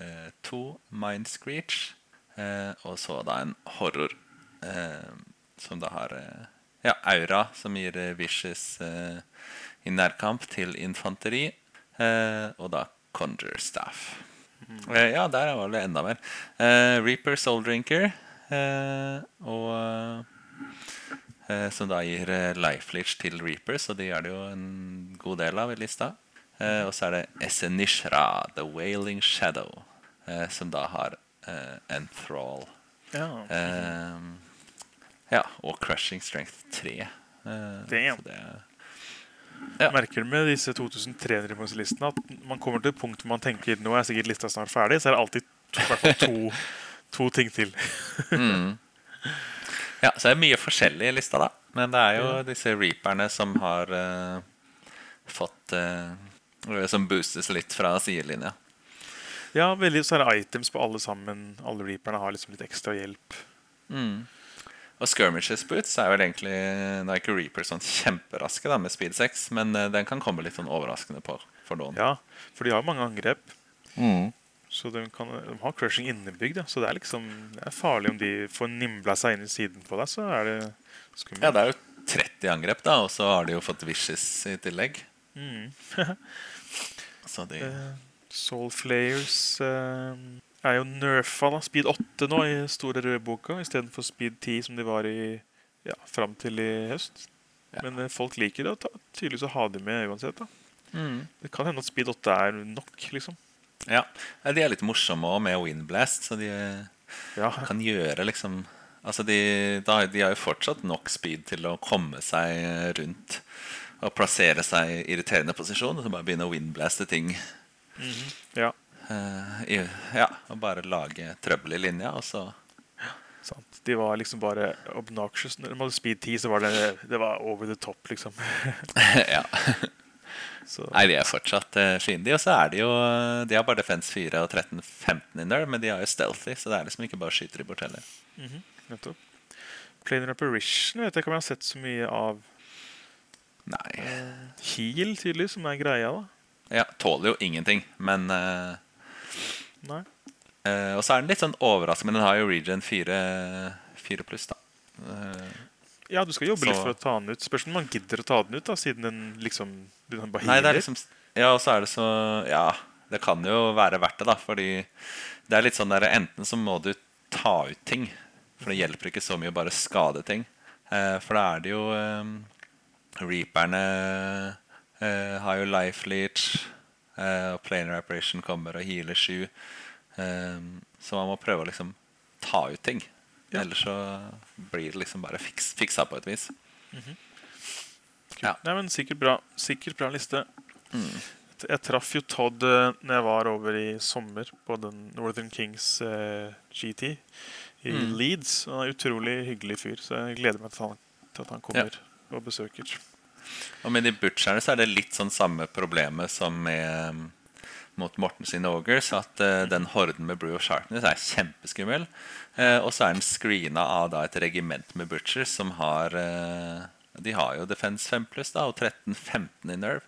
eh, to Mind Screech. Eh, og så da en horror, eh, som da har ja, aura, som gir vicious eh, i nærkamp til infanteri. Eh, og da Conjure Staff. Eh, ja, der var det enda mer. Eh, Reaper Soul Drinker. Eh, og som da gir life leech til Reapers, og de er det jo en god del av i lista. Eh, og så er det Esenishra, The Wailing Shadow, eh, som da har eh, Enthrall. Ja. Eh, ja, og Crushing Strength 3. Eh, Damn. så det er Jeg merker du med disse 2300-listene at man kommer til et punkt hvor man tenker nå er sikkert lista snart ferdig, så er det alltid to, i hvert fall to, to ting til. Ja, så er det mye forskjellig i lista, da. Men det er jo disse reaperne som har uh, fått uh, Som boostes litt fra sidelinja. Ja, veldig så er det items på alle sammen. Alle reaperne har liksom litt ekstra hjelp. Og Skirmishes boots er vel egentlig Nike er Reaper sånn kjemperaske da med speed 6, men eh, den kan komme litt sånn overraskende på for noen. Ja, for de har mange angrep. Så de, kan, de har crushing innebygd. Ja. Så det er liksom Det er farlig om de får nimla seg inn i siden på deg. Så er det skummelt. Ja, det er jo 30 angrep, da, og så har de jo fått vicious i tillegg. så de Uh, Soul Flayers eh, er jo nerfa, da. Speed 8 nå i store rødboka istedenfor speed 10 som de var i ja, fram til i høst. Ja. Men eh, folk liker det, og tydeligvis å ha de med uansett. da Det kan hende at speed 8 er nok, liksom. Ja, De er litt morsomme òg med Windblast, så de Ja, kan gjøre liksom Altså, de, de har jo fortsatt nok speed til å komme seg rundt og plassere seg i irriterende posisjon. Og så bare begynne å windblaste ting. Mm -hmm. i, ja, Og bare lage trøbbel i linja, og så sant. De var liksom bare obnoxious. Når de hadde speed 10, så var det, det var over the top, liksom. Ja. Så, Nei, de er fortsatt uh, de Og så er de jo De har bare defense 4 og 13-15 in there, men de har jo stealthy, så det er liksom ikke bare skyter de bort heller. nettopp. Planar Apparition vet jeg ikke om jeg har sett så mye av. Nei. Heal, tydelig, som er greia, da. Ja, tåler jo ingenting, men eh, Nei. Uh, Og så er den litt sånn overraskende, men den har jo Regen 4, 4 pluss, da. Uh, Ja, du skal jobbe litt for å ta den ut. Spørs om man gidder å ta den ut, da, siden den liksom den bare Nei, det er liksom Ja, og så er det så Ja, det kan jo være verdt det, da. Fordi det er litt sånn der Enten så må du ta ut ting, for det hjelper ikke så mye å bare skade ting. Uh, for da er det jo um, Reaperne har jo Life Leech, og Planar Apparition kommer og healer sju. Eh, så man må prøve å liksom ta ut ting. Ja. Ellers så blir det liksom bare fiks, fiksa på et vis. Ja. Nei, men Sikkert bra Sikkert bra liste. Mm. Jeg traff jo Todd eh, når jeg var over i sommer på den Northern Kings eh, GT i Mm. Leeds. Han er en utrolig hyggelig fyr, så jeg gleder meg til, han, til at han kommer og besøker. Og med de butcherne så er det litt sånn samme problemet som med um, mot Morten sine Ogres. At uh, den horden med Brew of Sharpness er kjempeskummel. Uh, og så er den screena av da et regiment med butchers som har uh, De har jo Defense 5 pluss og 13-15 i nerve.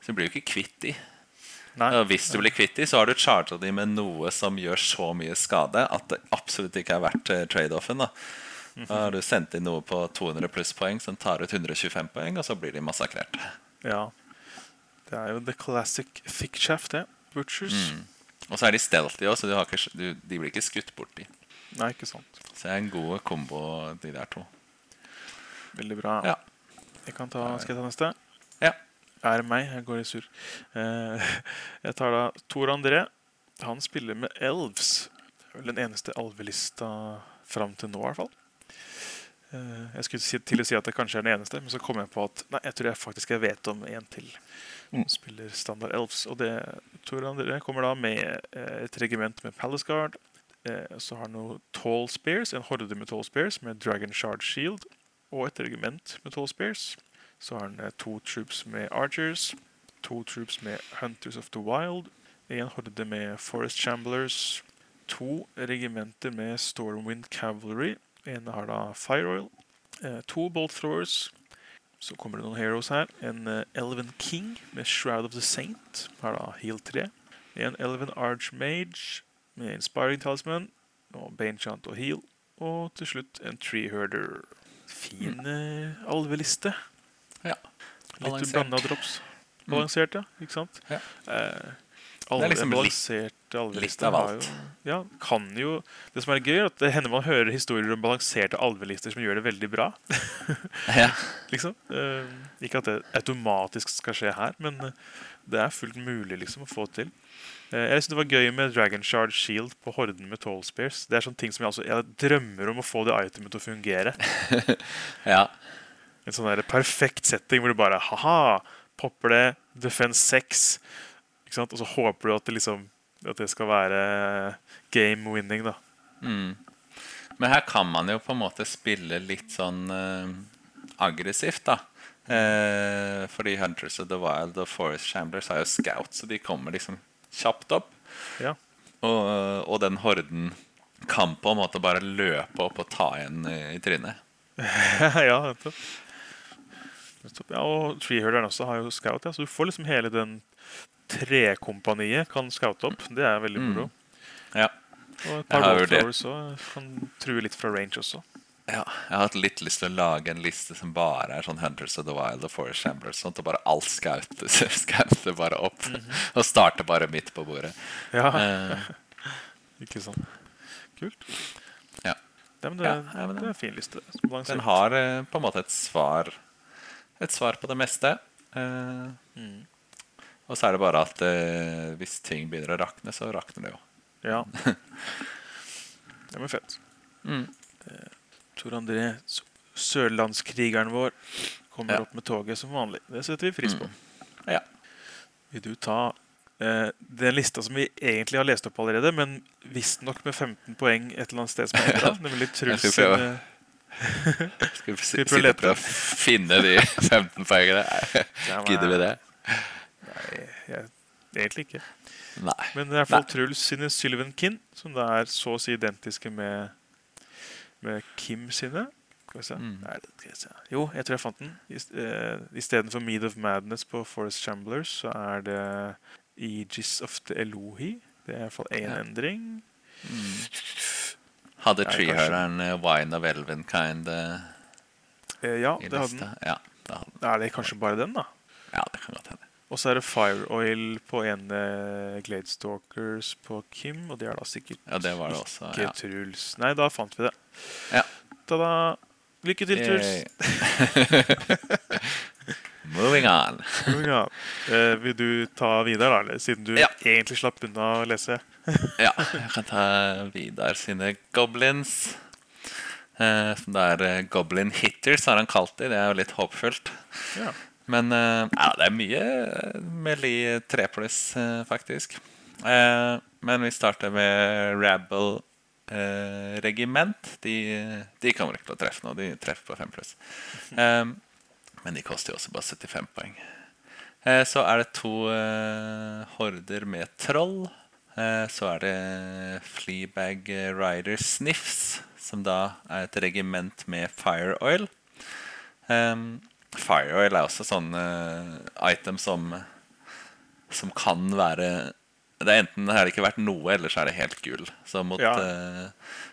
Så du blir jo ikke kvitt de. Nei, Og hvis du blir kvitt de, så har du charga de med noe som gjør så mye skade at det absolutt ikke er verdt trade-offen. Da Da har du sendt inn noe på 200 pluss poeng som tar ut 125 poeng, og så blir de massakrert. ja. Det er jo the classic thick shaft, det. Butchers. Mm. Og så er de stealthy òg, så du har ikke, du, de blir ikke skutt borti. Nei, ikke sant. Så det er en god kombo, de der to. Veldig bra. Ja. Jeg kan ta, skal jeg ta neste? Ja. Er meg? Jeg går i surr. Eh, jeg tar da Tor André. Han spiller med Elves. Det er vel den eneste alvelista fram til nå, i hvert fall. Eh, jeg skulle si, til å si at det kanskje er den eneste, men så kom jeg på at nei, jeg tror jeg faktisk jeg vet om en til. som Spiller standard Elves. Og det tror jeg dere kommer da med eh, et regiment med Palace Guard. Eh, så har han noe Tall Spears, en horde med Tall Spears med Dragon Shard Shield. Og et regiment med Tall Spears. Så har han to troops med Archers. To troops med Hunters of the Wild. En horde med Forest Chamblers. To regimenter med Stormwind Cavalry. En har da Fire Oil. Eh, to Bolt Throwers. Så kommer det noen heroes her. En eh, Elven King med Shroud of the Saint. Har da Heal 3. En Elven Archmage med Inspiring Talisman. Og Banechant og Heal. Og til slutt en Tree Herder. Fin mm. alveliste. Ja. Litt Balansert. blanda drops. Balansert, ja. Ikke sant? Ja. Eh, Alle, Det er liksom balansert alveliste litt av alt. Jo, ja, kan jo Det som er gøy, er at det hender man hører historier om balanserte alvelister som gjør det veldig bra. Ja. liksom. Uh, ikke at det automatisk skal skje her, men eh, det er fullt mulig liksom å få til. Uh, jeg synes det var gøy med Dragon Shard Shield på horden med Tall Spears. Det er sånne ting som jeg, altså, jeg drømmer om å få det itemet til å fungere. ja. En sånn der perfekt setting hvor du bare ha-ha, popper det, defense 6. Og så håper du at det liksom At det skal være game winning, da. Mm. Men her kan man jo på en måte spille litt sånn uh, aggressivt, da. Eh, fordi Hunters of the Wild og Forest Shamblers er jo scouts, så de kommer liksom kjapt opp. Ja. Og, og den horden kan på en måte bare løpe opp og ta igjen i, i trynet. ja. Nettopp. Ja, og Treehurderen også har jo scout, ja, så du får liksom hele den trekompaniet kan scoute opp. Det er veldig moro. Ja. Og et par vurdert- kan true litt fra range også. ja. Jeg har hatt litt lyst til å lage en liste som bare er sånn Hunters of the Wild og Forest Shamblers. Sånn at bare alt scouter, scouter bare opp. Og starter bare midt på bordet. Ja, uh. ikke sant. Kult. ja. Det, det, Ja, ja, det- er en fin liste. Den har eh, på en måte et svar Et svar på det meste. Uh, Mm. Og så er det bare at eh, hvis ting begynner å rakne, så rakner det jo. Ja. Det men fett. Mm. Tor André, sørlandskrigeren vår, kommer Ja. opp med toget som vanlig. Det setter vi pris på. Ja. Vil du ta eh, den lista som vi egentlig har lest opp allerede, men visstnok med 15 poeng et eller annet sted som er ja. Nemlig Truls sine Skal vi sitte og prøve å finne de 15 poengene? Gidder vi det? Nei, jeg, egentlig ikke. Nei. Men det er i hvert fall Truls sine Sylvan Kinn, som da er så å si identiske med, med Kim sine. Skal vi se. Mm. Nei, det skal vi se. Jo, jeg tror jeg fant den. Istedenfor Mead of Madness på Forest Chamblers, så er det Aegis of the Elohi. Det er i hvert fall én Ja. endring. Hadde treehøreren uh, Wine of Elvenkind uh, Eh, ja, i det hadde den. Ja, det hadde den. Er det kanskje bare den, da? ja, det kan godt hende. Og så er det Fire Oil på ene Gladestalkers på Kim, og det er da sikkert Ja, det var det også. ikke Ja. Truls. Nei, da fant vi det. Ja. Ta-da! Lykke til, Truls. Yay. Moving on. Eh, vil du ta Vidar, da? eller? Siden du Ja. egentlig slapp unna å lese. Ja, jeg kan ta Vidar sine goblins. Eh, som det er eh, Goblin Hitters, har han kalt dem, Det er jo litt håpfullt. Ja. Men eh, ja, det er mye Melee 3 pluss, eh, faktisk. Eh, men vi starter med Rabble regiment. De, de kommer ikke til å treffe nå. De treffer på 5 pluss. Men de koster jo også bare 75 poeng. Så er det to horder med troll. Så er det Fleabag Rider Sniffs, som da er et regiment med fire oil. Um, fire oil er også sånn uh, item som Som kan være det er Enten har det ikke vært noe, eller så er det helt gull. Så mot, Ja. uh,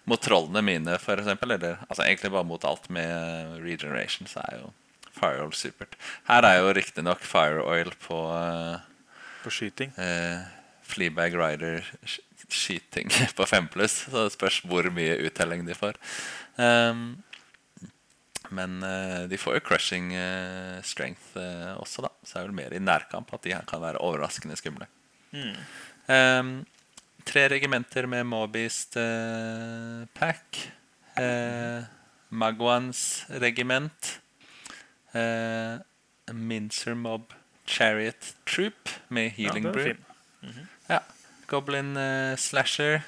mot trollene mine, for eksempel, eller altså egentlig bare mot alt med regeneration, så er jo fire oil supert. Her er jo riktignok fire oil på uh, På skyting. Uh, Fleabag Rider sk- skyting på 5 pluss. Så det spørs hvor mye uttelling de får. Um, men eh, de får jo crushing eh, strength eh, også, da. Så det er vel mer i nærkamp at de her kan være overraskende skumle. Mm. Um, tre regimenter med Mobist uh, pack. Uh, Magwans regiment. Uh, Mincer Mob Chariot Troop med Healing ja, Brew. Mm -hmm. Ja. Goblin uh, Slasher.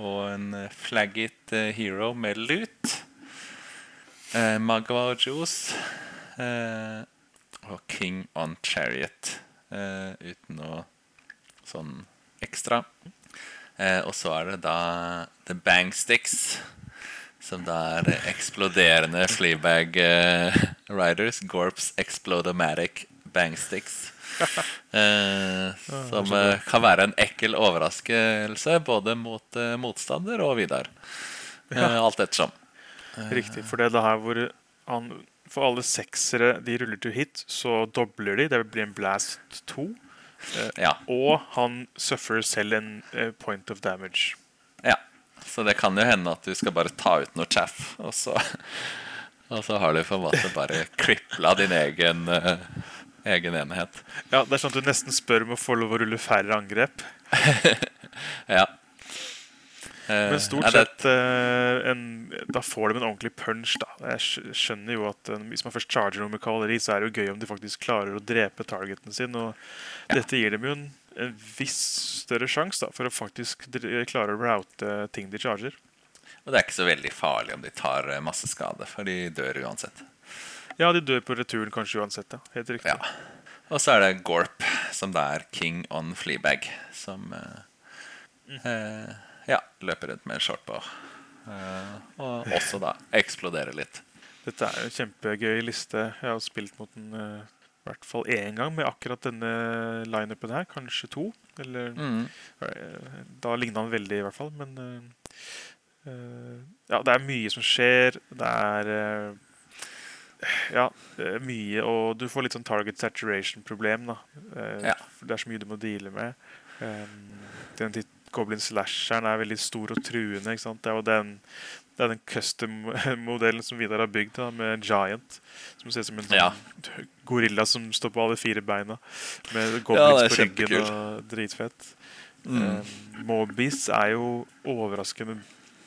og en Flaggit eh, Hero med loot. Uh, Magwar Juice. eh, og King on Chariot. eh, uten noe sånn ekstra. Eh, og så er det da The Bang Sticks. Som da er eh, eksploderende Fleabag eh, Riders. Gorps Explodomatic Bang Sticks. Eh, som eh, kan være en ekkel overraskelse både mot eh, motstander og Vidar. Eh, alt ettersom. Riktig. For det er det her hvor han For alle seksere de ruller til hit, så dobler de. Det blir en blast 2. Ja. Og han suffer selv en eh, point of damage. ja. Så det kan jo hende at du skal bare ta ut noe chaff, og så, og så har du på en måte bare kripla din egen, uh, egen enhet. Ja, Det er sånn at du nesten spør om å få lov å rulle færre angrep. Ja. Eh, Men stort ja, sett eh, en, Da får de en ordentlig punch. da Jeg skjønner jo at eh, Hvis man først charger noe med kavaleri, så er det jo gøy om de faktisk klarer å drepe targeten sin. Og dette gir dem jo en, en viss større sjanse for å faktisk klare å route ting de charger. Og det er ikke så veldig farlig om de tar masse skade, for de dør uansett. Ja, de dør på returen kanskje uansett. ja Helt riktig. Ja. Og så er det Gorp, som da er King on Fleabag, som eh, eh, ja, løper rundt med på. Eh, og også da eksplodere litt. Dette er jo en kjempegøy liste. Jeg har spilt mot den uh, i hvert fall én gang med akkurat denne lineupen her. Kanskje to. Eller Mm. uh, Da ligna han veldig, i hvert fall. Men uh, ja, det er mye som skjer. Det er ja, mye, og du får litt sånn target saturation-problem. da. Ja. Det er så mye du må deale med. Um, den til Goblin Slasheren er veldig stor og truende. ikke sant? Det er jo den, det er den custom-modellen som Vidar har bygd, da, med Giant. Som ser ut som en sånn Ja. gorilla som står på alle fire beina. Med goblins er på ryggen og dritfett. Mm. Um, Mobis er jo overraskende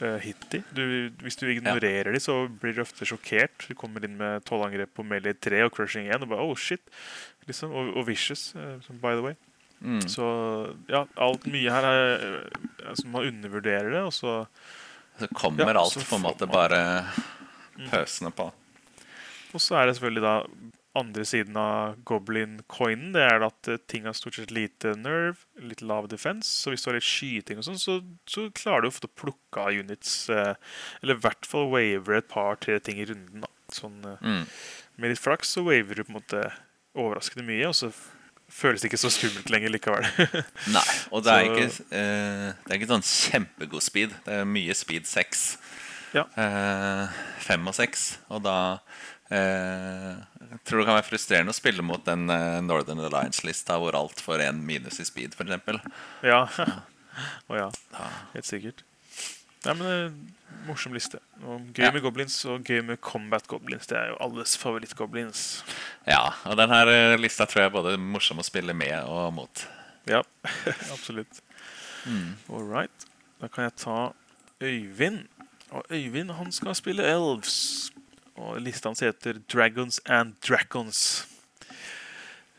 uh, hitty. Du, hvis du ignorerer de, så blir du ofte sjokkert. Du kommer inn med tolv angrep på melee 3 og crushing 1 og bare oh shit. Liksom, og, og vicious, uh, by the way. Mm. Så ja, alt mye her er altså, Man undervurderer det, og så Så kommer Ja, alt så på en måte bare pøsende på. Og så er det selvfølgelig da andre siden av goblin-coinen. Det er at eh, ting har stort sett lite nerve, litt lav defense. Så hvis du har litt skyting, og sånn, så, så klarer du ofte å plukke av units. Eh, eller i hvert fall waver et par-tre ting i runden. da. Sånn, eh, Mm. med litt flaks så waver du på en måte overraskende mye, og så føles ikke så skummelt lenger likevel. Nei, og det er, Så- ikke, eh, det er ikke sånn kjempegod speed. Det er mye speed 6. Ja. Eh, 5 og 6. Og da eh, jeg tror det kan være frustrerende å spille mot den eh, Northern Alliance-lista hvor alt får én minus i speed, f.eks. ja. Å ja. Helt sikkert. Nei, men eh, Morsom liste. Og gøy Ja. med goblins og gøy med combat goblins. Det er jo alles favorittgoblins. Ja, og denne eh, lista tror jeg er både morsom å spille med og mot. Ja, absolutt. All right. Da kan jeg ta Øyvind. Og Øyvind han skal spille Elves. Og lista hans heter Dragons and Dracons.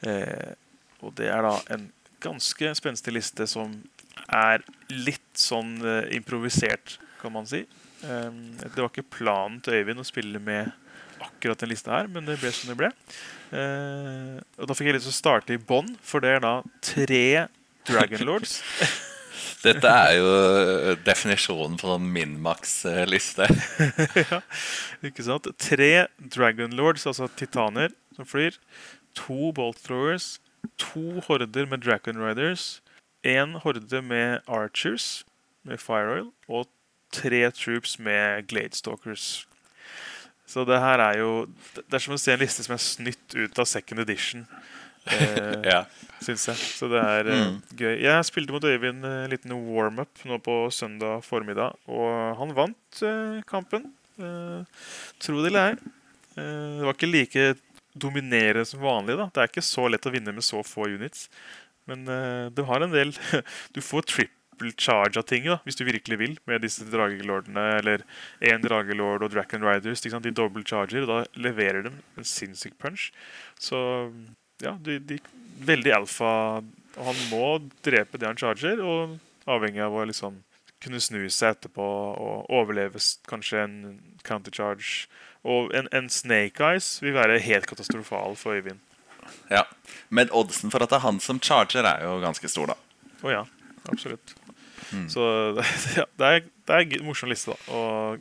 Eh, og det er da en ganske spenstig liste som er litt sånn eh, improvisert, kan man si. Eh, det var ikke planen til Øyvind å spille med akkurat den lista her, men det ble som det ble. Eh, og da fikk jeg lyst til å starte i bånn, for det er da tre Dragon Lords. Dette er jo eh, definisjonen på sånn min-max-liste. ja, ikke sant? Tre Dragon Lords, altså titaner, som flyr. To Bolt Throwers. To horder med Dragon Riders. Én horde med Archers med Fire Oil. Og tre troops med Gladestalkers. Så det her er jo Det er som å se en liste som er snytt ut av second edition. Eh, ja. syns jeg. Så det er eh, Mm. gøy. Jeg spilte mot Øyvind eh, en liten warm-up nå på søndag formiddag, og han vant eh, kampen. Eh, tro det eller ei. Eh, det var ikke like dominerende som vanlig. da. Det er ikke så lett å vinne med så få units. Men uh, du har en del Du får triple charge av ting da, hvis du virkelig vil, med disse dragelordene. Eller én dragelord og Dragon Riders. De double charger, og da leverer de en sinnssyk punch. Så ja, de, de veldig alfa. Og han må drepe det han charger, og avhengig av å liksom kunne snu seg etterpå og overleve kanskje en countercharge. Og en, en Snake Eyes vil være helt katastrofal for Øyvind. Ja. Men oddsen for at det er han som charger, er jo ganske stor, da. Å ja, absolutt. Så ja, det er, det er en morsom liste, da. Og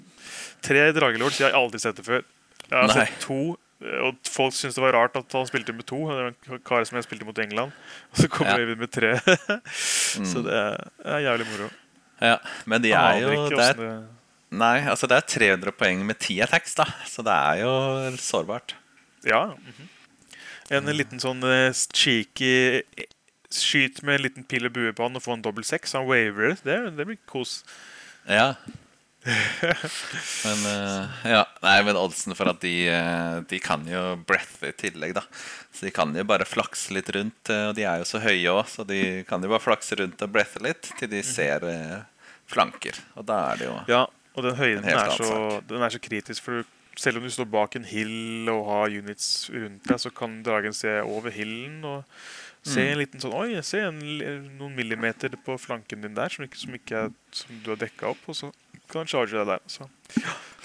tre dragelords jeg har aldri sett det før. Jeg har Nei. sett to, og folk syntes det var rart at han spilte med to. Det var en kar som jeg spilte mot i England. Og så kommer Ja. Øyvind med tre. Så det er, er jævlig moro. Ja, Men de er jo der det er, Nei, altså det er 300 poeng med 10 attacks, da. Så det er jo sårbart. Ja. mhm. En liten sånn eh, cheeky Skyt med en liten pil og bue på han og får en dobbel seks. Han waver det. Det blir kos. Ja. men uh, ja, nei, men oddsen for at de, uh, de kan jo breathe i tillegg, da. Så de kan jo bare flakse litt rundt. Uh, og de er jo så høye òg, så de kan jo bare flakse rundt og breathe litt til de ser flanker. Og da er det jo Ja, og den høyden er så, den er så kritisk, for selv om du står bak en hill og har units rundt deg, så kan dragen se over hillen og Se mm. en liten sånn Oi, se en, noen millimeter på flanken din der som, ikke, som, ikke er, som du har dekka opp, og så kan han charge deg der. Så.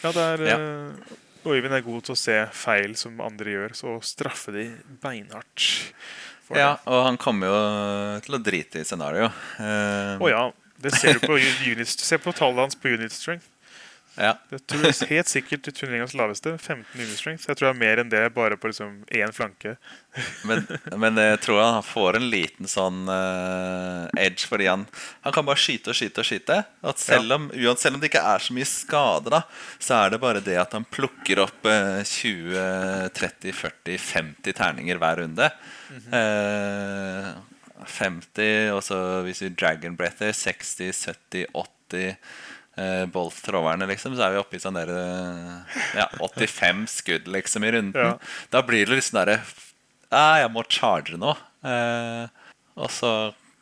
Ja, det er ja. Uh, Øyvind er god til å se feil som andre gjør, så straffe de beinhardt. Ja, det. og han kommer jo til å drite i scenario. Å uh, oh, ja. Det ser du på unit, Se på tallet hans på unit strength. Ja. Det tror helt sikkert til turneringas laveste. 15 unit strength. Jeg tror det er mer enn det bare på liksom én flanke. men, men, jeg tror han får en liten sånn uh, edge fordi han, han kan bare skyte og skyte og skyte. At selv om, ja. selv om det ikke er så mye skade, da, så er det bare det at han plukker opp uh, 20, 30, 40, 50 terninger hver runde. Mm -hmm. uh, 50, og så hvis vi dragon breather 60, 70, 80 eh, Bolt-tråderne, liksom, så er vi oppe i sånn der, eh, ja, 85 skudd liksom i runden. Ja. Da blir det sånn derre Jeg må charge nå. Eh, og så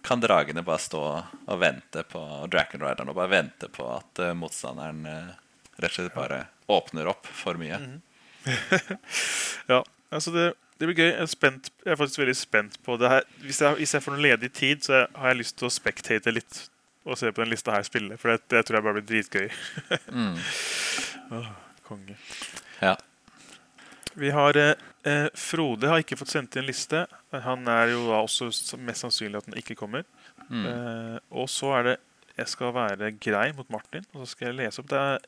kan dragene bare stå og vente på og Dragon Rideren og bare vente på at uh, motstanderen uh, rett og slett bare åpner opp for mye. Mm -hmm. ja, altså det, det, blir gøy. Jeg er, spent, jeg er, faktisk veldig spent på det her. Hvis jeg, hvis jeg får noe ledig tid, så har jeg lyst til å spectate litt å se på den lista her spille. For det, det tror jeg bare blir dritgøy. mm. oh, konge. Ja. Vi har eh, eh, Frode har ikke fått sendt inn liste. Han er jo da også mest sannsynlig at den ikke kommer. Mm. Eh, og så er det Jeg skal være grei mot Martin, og så skal jeg lese opp. Det er,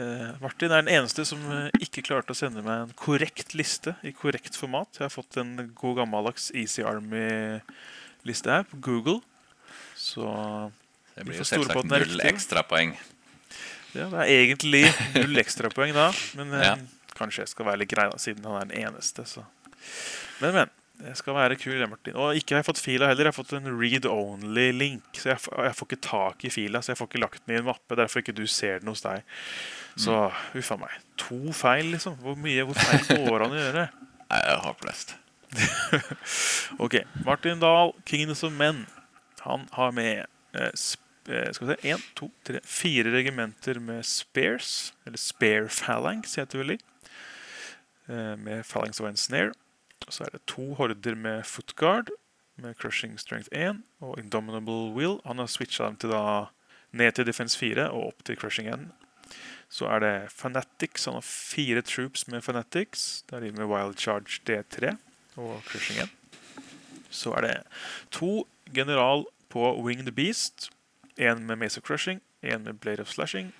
eh, Martin er den eneste som eh, ikke klarte å sende meg en korrekt liste i korrekt format. Jeg har fått en god gammeldags Easy Army-liste her på Google. Så det blir jo selvsagt null ekstrapoeng. Ja, det er egentlig null ekstrapoeng da. Men ja. eh, kanskje jeg skal være litt grei, da, siden han er den eneste. Så. Men, men. Jeg skal være kul, det, Martin. Og ikke har jeg fått fila heller. Jeg har fått en read-only-link. Så jeg, jeg, får ikke tak i fila, så jeg får ikke lagt den i en mappe. Derfor ikke du ser den hos deg. Så mm. uffa meg. To feil, liksom. Hvor mye hvor feil går an å gjøre? Nei, jeg har flest. ok. Martin Dahl, Kingdoms of Men. Han har med Eh, skal vi se, en, to, tre, fire regimenter med spares, eller spare phalanx heter vel eh, med phalanx og en snare. Så er det to horder med footguard, med crushing strength 1 og indomitable will. Han har switcha dem til da ned til defense 4 og opp til crushing 1. Så er det fanatics. Han har fire troops med fanatics. Det er de med wild charge D3 og crushing 1. Så er det to general på Winged Beast en med Maze of Crushing, en med Blade of Slashing.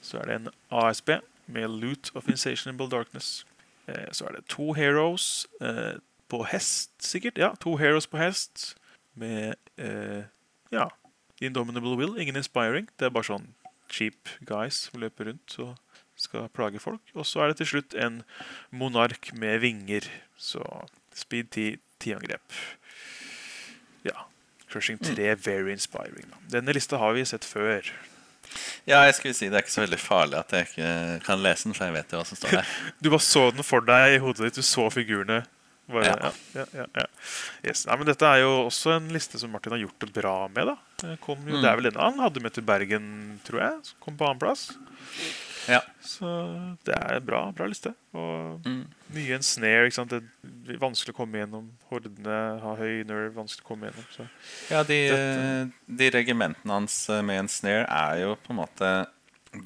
Så er det en ASB med Loot of Insatiable Darkness. Eh, så er det to heroes eh, på hest, sikkert. Ja, to heroes på hest med eh, ja, Indomitable Will. Ingen inspiring. Det er bare sånn cheap guys som løper rundt og skal plage folk. Og så er det til slutt en monark med vinger. Så speed 10, 10 angrep. Ja. Crushing 3 mm. Very Inspiring. Denne lista har vi sett før. Ja, jeg skulle si Det er ikke så veldig farlig at jeg ikke kan lese den, for jeg vet jo hva som står der. du bare så den for deg i hodet ditt, du så figurene. Bare, ja. Ja, ja, ja, yes. Nei, men Dette er jo også en liste som Martin har gjort det bra med. da kom jo, mm. Det er vel denne han hadde med til Bergen, tror jeg. Som kom på annenplass. Ja. Så det er bra, bra liste. Og mm. mye en snare. Det er vanskelig å komme gjennom. Hordene har høy nerve, vanskelig å komme gjennom. Så. Ja, de, de, regimentene hans med en snare er jo på en måte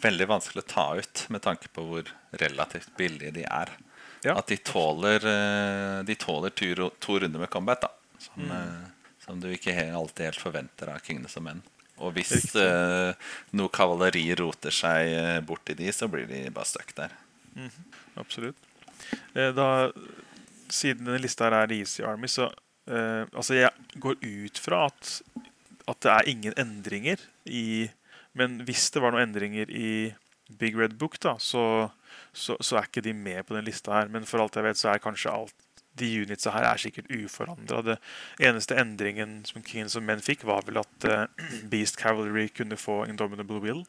veldig vanskelig å ta ut med tanke på hvor relativt billige de er. Ja. At de tåler, eh, de tåler to, to runder med combat, da. Som, mm. Eh, som du ikke alltid helt forventer av Kingdoms som Men. Og hvis uh, noe kavaleri roter seg uh, bort i de, så blir de bare stuck der. Mm -hmm. Absolutt. Eh, da, siden denne lista her er Easy Army, så eh, Altså, jeg går ut fra at, at det er ingen endringer i Men hvis det var noen endringer i Big Red Book, da, så, så, så, er ikke de med på den lista her. Men for alt jeg vet, så er kanskje alt de unitsa her er sikkert uforandra. Det eneste endringen som Kings of Men fikk, var vel at eh, Beast Cavalry kunne få Indomitable Will.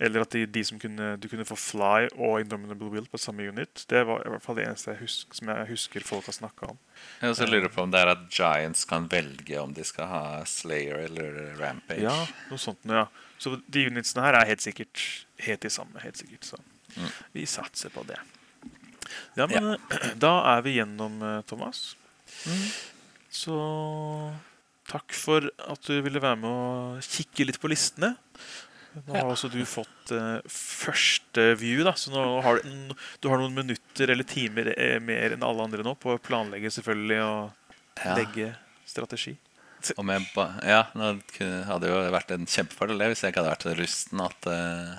Eller at de, de som kunne, du kunne få Fly og Indomitable Will på samme unit. Det var i hvert fall det eneste jeg husker, som jeg husker folk har snakka om. Jeg også lurer på om det er at Giants kan velge om de skal ha Slayer eller Rampage. Ja, noe sånt ja. Så de unitsene her er helt sikkert helt de samme. helt sikkert, Så Mm. vi satser på det. Ja, men ja. da er vi gjennom, Thomas. Thomas. Så takk for at du ville være med å kikke litt på listene. Nå har Ja. også du fått uh, første view, da, så nå har du, en, du har noen minutter eller timer eh, mer enn alle andre nå på å planlegge selvfølgelig og Ja. legge strategi. Om jeg ba ja, nå hadde jo vært en kjempefordel hvis jeg ikke hadde vært så rusten at eh,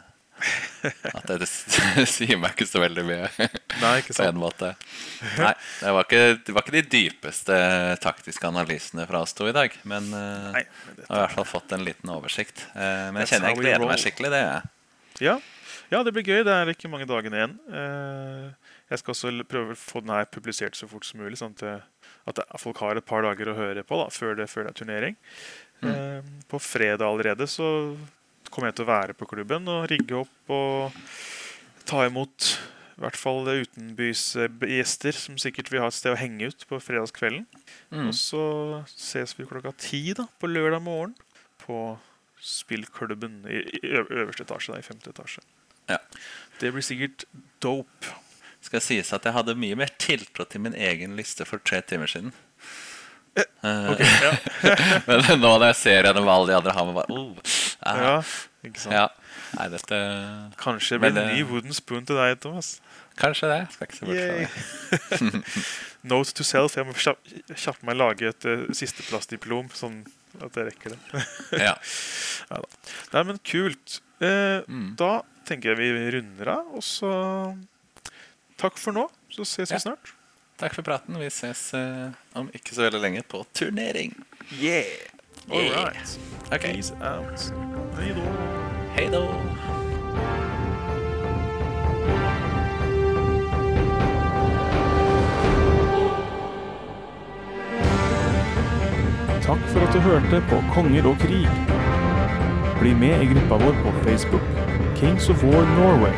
At det, det sier meg ikke så veldig mye Nei, ikke på en måte. Nei, det var, ikke, det var ikke de dypeste taktiske analysene fra oss to i dag. Men uh, Nei, men har i hvert fall fått en liten oversikt. Eh, men jeg kjenner jeg gleder meg skikkelig. det. Ja. ja, det blir gøy. Det er ikke mange dagene igjen. Eh, Jeg skal også prøve å få den her publisert så fort som mulig, sånn at, at folk har et par dager å høre på da, før det, før det er turnering. Mm. På fredag allerede så kommer jeg til å være på klubben og rigge opp og ta imot i hvert fall utenbys eh, gjester som sikkert vil ha et sted å henge ut på fredagskvelden. Mm. Og så ses vi klokka ti da, på lørdag morgen på spillklubben i, øverste etasje, da, i femte etasje. Ja. Det blir sikkert dope. Skal sies at jeg hadde mye mer tiltro til min egen liste for tre timer siden. Eh, okay, ja. Men nå når jeg ser gjennom alle de andre, har man bare oh, ja, ikke sant? ja. Nei, dette Kanskje det blir en ny wooden spoon til deg, Thomas. Kanskje det. Skal ikke se bort fra det. Note to self. Jeg må kjappe meg lage et uh, sisteplassdiplom, sånn at jeg rekker det. Ja. Nei, men kult. Eh, Mm. Da tenker jeg vi runder av, og så Takk for nå. Så ses Ja. vi snart. Takk for praten. Vi ses uh, om ikke så veldig lenge på turnering. Yeah! All Yeah. right. Okay. Peace out. Hei da. Hei da. Takk for at du hørte på Konger og krig. Bli med i gruppa vår på Facebook, Kings of War Norway.